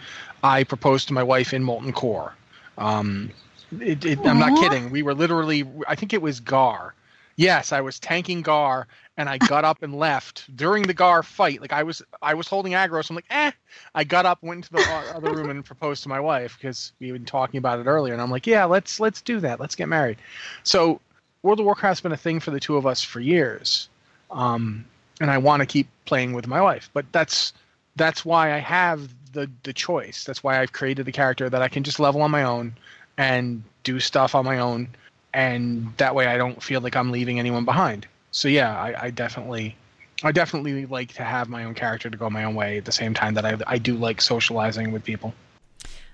I proposed to my wife in Molten Core. Um, it, it, I'm not kidding. We were literally, I think it was Garr. Yes, I was tanking Garr, and I got up and left during the Garr fight. Like I was, I was holding aggro, so I'm like, eh. I got up, went into the other room, and proposed to my wife because we had been talking about it earlier. And I'm like, yeah, let's let's do that. Let's get married. So World of Warcraft's been a thing for the two of us for years, um, and I want to keep playing with my wife. But that's that's why I have the the choice. That's why I've created the character that I can just level on my own and do stuff on my own, and that way I don't feel like I'm leaving anyone behind. So yeah, I, I definitely. I definitely like to have my own character to go my own way at the same time that I, I do like socializing with people.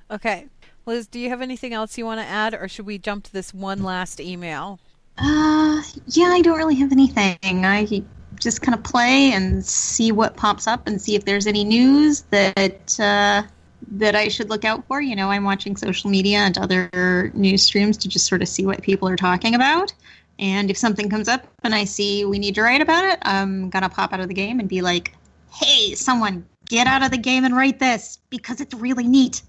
Okay. Liz, do you have anything else you want to add, or should we jump to this one last email? Uh, yeah, I don't really have anything. I just kind of play and see what pops up and see if there's any news that uh, that I should look out for. You know, I'm watching social media and other news streams to just sort of see what people are talking about. And if something comes up and I see we need to write about it, I'm gonna pop out of the game and be like, "Hey, someone, get out of the game and write this because it's really neat."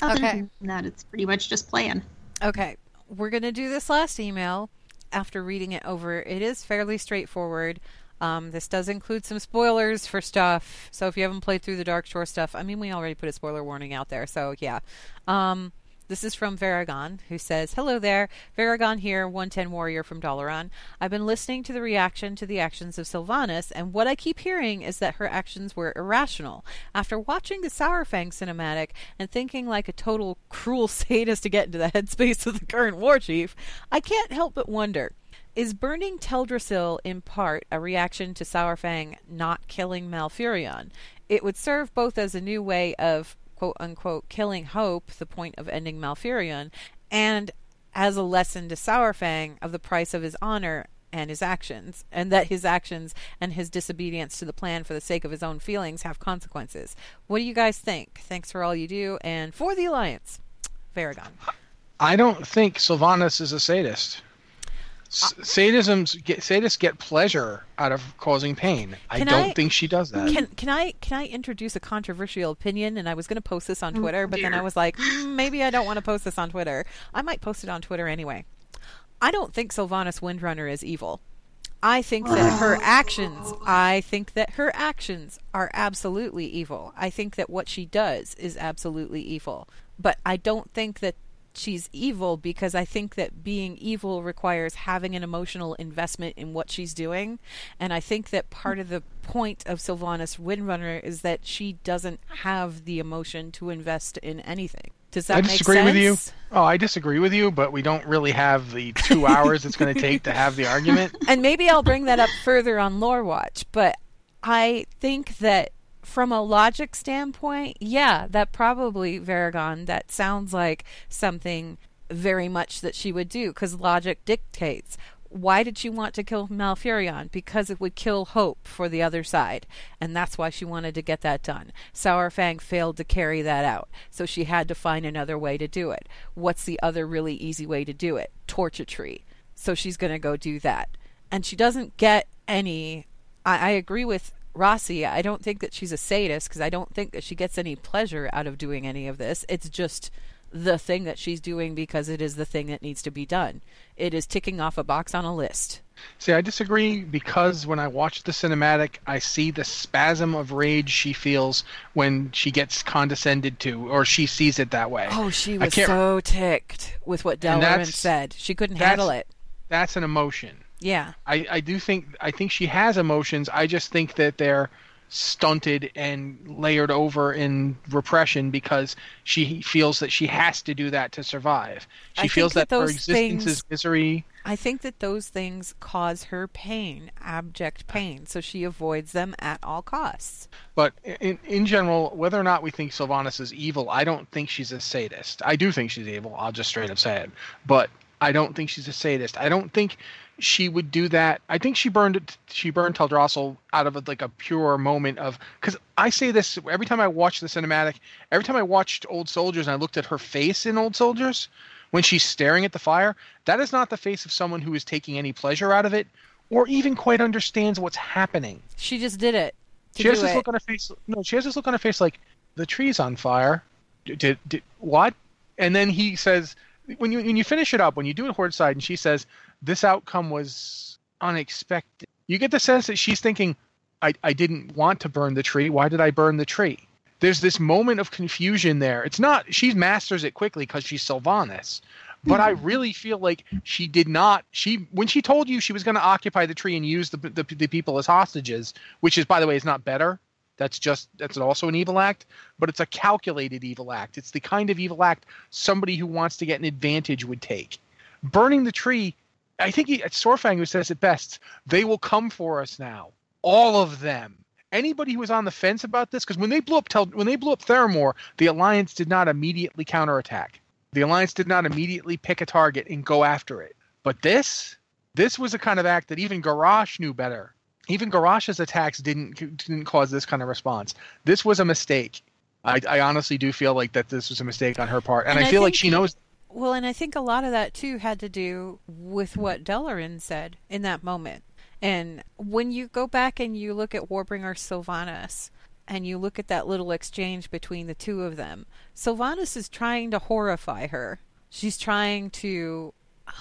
Other Okay. than that, it's pretty much just playing. Okay, we're going to do this last email after reading it over. It is fairly straightforward. Um, this does include some spoilers for stuff. So if you haven't played through the Darkshore stuff, I mean, we already put a spoiler warning out there. So yeah. Um, this is from Varagon, who says, Hello there. Varagon here, 110 Warrior from Dalaran. I've been listening to the reaction to the actions of Sylvanas, and what I keep hearing is that her actions were irrational. After watching the Saurfang cinematic and thinking like a total cruel (laughs) sadist to get into the headspace of the current war chief, I can't help but wonder. Is burning Teldrassil in part a reaction to Saurfang not killing Malfurion? It would serve both as a new way of quote unquote killing Hope, the point of ending Malfurion, and as a lesson to Saurfang of the price of his honor and his actions, and that his actions and his disobedience to the plan for the sake of his own feelings have consequences. What do you guys think? Thanks for all you do, and for the Alliance, Varagon. I don't think Sylvanas is a sadist. S- sadisms get, sadists get pleasure out of causing pain. I don't I- think she does that. Can can I can I introduce a controversial opinion? And I was going to post this on Oh, Twitter, but then I was like, "Mm, maybe I don't want to post this on Twitter. I might post it on Twitter anyway. I don't think Sylvanas Windrunner is evil. I think that her actions, I think that her actions are absolutely evil. I think that what she does is absolutely evil. But I don't think that she's evil because I think that being evil requires having an emotional investment in what she's doing. And I think that part of the point of Sylvanas Windrunner is that she doesn't have the emotion to invest in anything. Does that I make disagree sense? with you. Oh, I disagree with you, but we don't really have the two (laughs) hours it's going to take to have the argument. and maybe I'll bring that up further on Lore Watch, but I think that from a logic standpoint, yeah, that probably Varagon, that sounds like something very much that she would do because logic dictates. Why did she want to kill Malfurion? Because it would kill hope for the other side. And that's why she wanted to get that done. Saurfang failed to carry that out. So she had to find another way to do it. What's the other really easy way to do it? A tree. So she's going to go do that. And she doesn't get any. I, I agree with Rossi. I don't think that she's a sadist because I don't think that she gets any pleasure out of doing any of this. It's just the thing that she's doing because it is the thing that needs to be done. It is ticking off a box on a list. See, I disagree because when I watch the cinematic, I see the spasm of rage she feels when she gets condescended to, or she sees it that way. Oh, she was so ticked with what And said. She couldn't handle it. That's an emotion. Yeah. I, I do think I think she has emotions. I just think that they're stunted and layered over in repression because she feels that she has to do that to survive. She I feels that that, her existence things- is misery. I think that those things cause her pain, abject pain, so she avoids them at all costs. But in in general, whether or not we think Sylvanas is evil, I don't think she's a sadist. I do think she's evil. I'll just straight up say it. But I don't think she's a sadist. I don't think she would do that. I think she burned it. She burned Teldrassil out of a, like a pure moment of because I say this every time I watch the cinematic. Every time I watched Old Soldiers and I looked at her face in Old Soldiers when she's staring at the fire, that is not the face of someone who is taking any pleasure out of it or even quite understands what's happening. She just did it. She has this it. look on her face. No, she has this look on her face like the tree's on fire. Did, did, did what? And then he says, when you when you finish it up, when you do it horde side, and she says this outcome was unexpected. You get the sense that she's thinking, I I didn't want to burn the tree. Why did I burn the tree? There's this moment of confusion there. It's not she masters it quickly because she's Sylvanas. But I hmm. really feel like she did not. She when she told you she was going to occupy the tree and use the, the the people as hostages, which is by the way is not better. That's just that's also an evil act, but it's a calculated evil act. It's the kind of evil act somebody who wants to get an advantage would take. Burning the tree, I think he, it's Saurfang who says it best. They will come for us now, all of them. Anybody who was on the fence about this, because when they blew up Tel, when they blew up Theramore, the Alliance did not immediately counterattack. The Alliance did not immediately pick a target and go after it. But this, this was a kind of act that even Garrosh knew better. Even Garrosh's attacks didn't didn't cause this kind of response. This was a mistake. I, I honestly do feel like that this was a mistake on her part, and, And I I feel like she knows. Well, and I think a lot of that too had to do with what Delaryn said in that moment. And when you go back and you look at Warbringer Sylvanas and you look at that little exchange between the two of them, Sylvanas is trying to horrify her. She's trying to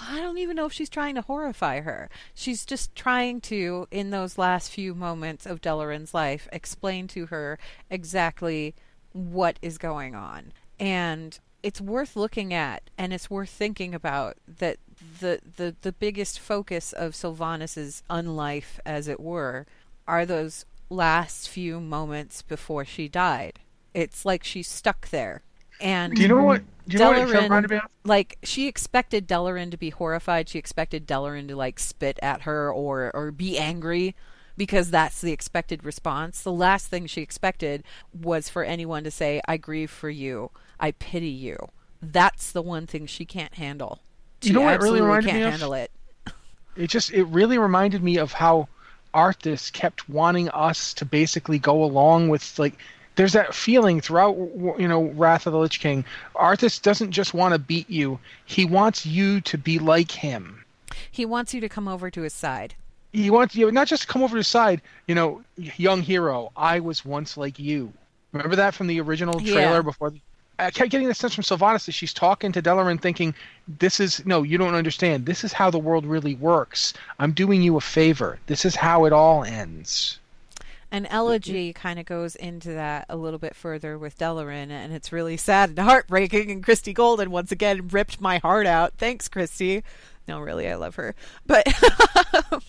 I don't even know if she's trying to horrify her. She's just trying to, in those last few moments of Delaryn's life, explain to her exactly what is going on. And it's worth looking at and it's worth thinking about that the the, the biggest focus of Sylvanas's unlife, as it were, are those last few moments before she died. It's like she's stuck there. And Do you know what? Do you know what it Delaryn- reminded me of? like she expected Delaryn to be horrified. She expected Delaryn to like spit at her or or be angry because that's the expected response. The last thing she expected was for anyone to say, "I grieve for you. I pity you." That's the one thing she can't handle. She You know what really reminded can't me of? handle it. (laughs) It just it really reminded me of how Arthas kept wanting us to basically go along with like there's that feeling throughout you know Wrath of the Lich King. Arthas doesn't just want to beat you; he wants you to be like him. He wants you to come over to his side. He wants you not just to come over to side. You know, young hero, I was once like you. Remember that from the original trailer Yeah. before. The, I kept getting the sense from Sylvanas that she's talking to Delaryn, thinking, "This is no, you don't understand. This is how the world really works. I'm doing you a favor. This is how it all ends." An Elegy kind of goes into that a little bit further with Delaryn, and it's really sad and heartbreaking. And Christie Golden once again ripped my heart out. Thanks, Christie. No, really, I love her. But (laughs) um,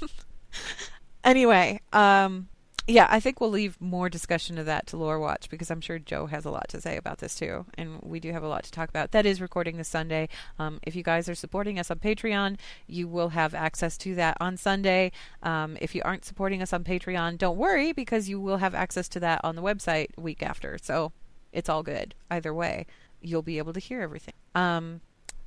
anyway, um, yeah, I think we'll leave more discussion of that to Lore Watch because I'm sure Joe has a lot to say about this too, and we do have a lot to talk about. That is recording this Sunday. Um, if you guys are supporting us on Patreon, you will have access to that on Sunday. Um, if you aren't supporting us on Patreon, don't worry because you will have access to that on the website week after. So it's all good either way. You'll be able to hear everything. Um,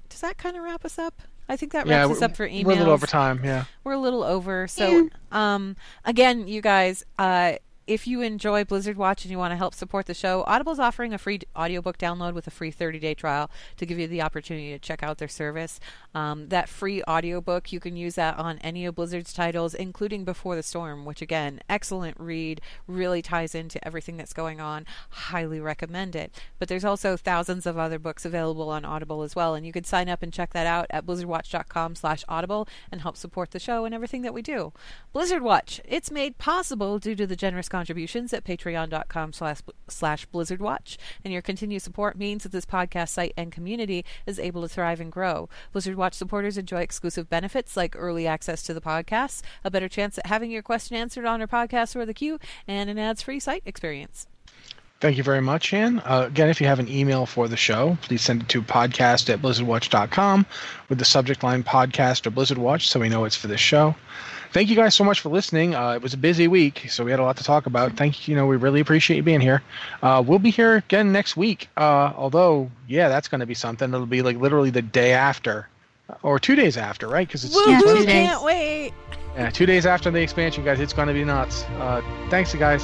does that kind of wrap us up? I think that Yeah, wraps us up for emails We're a little over time. Yeah. we're a little over. So, Yeah. um, again, you guys, uh, if you enjoy Blizzard Watch and you want to help support the show, Audible's offering a free audiobook download with a free 30-day trial to give you the opportunity to check out their service. Um, that free audiobook, you can use that on any of Blizzard's titles, including Before the Storm, which again, excellent read, really ties into everything that's going on. Highly recommend it. But there's also thousands of other books available on Audible as well, and you can sign up and check that out at blizzardwatch.com slash audible and help support the show and everything that we do. Blizzard Watch, it's made possible due to the generous contributions at patreon.com slash, slash blizzardwatch, and your continued support means that this podcast site and community is able to thrive and grow. Blizzard Watch supporters enjoy exclusive benefits like early access to the podcast, a better chance at having your question answered on our podcast or the queue, and an ads-free site experience. Thank you very much, Anne. Uh, again, if you have an email for the show, please send it to podcast at blizzardwatch.com with the subject line podcast or Blizzard Watch so we know it's for this show. Thank you guys so much for listening. Uh, it was a busy week, so we had a lot to talk about. Thank you. You know, we really appreciate you being here. Uh, we'll be here again next week. Uh, although, yeah, that's going to be something. It'll be like literally the day after, or two days after, right? Because it's Yeah, two days. can't wait! yeah, two days after the expansion, guys. It's going to be nuts. Uh, thanks, guys.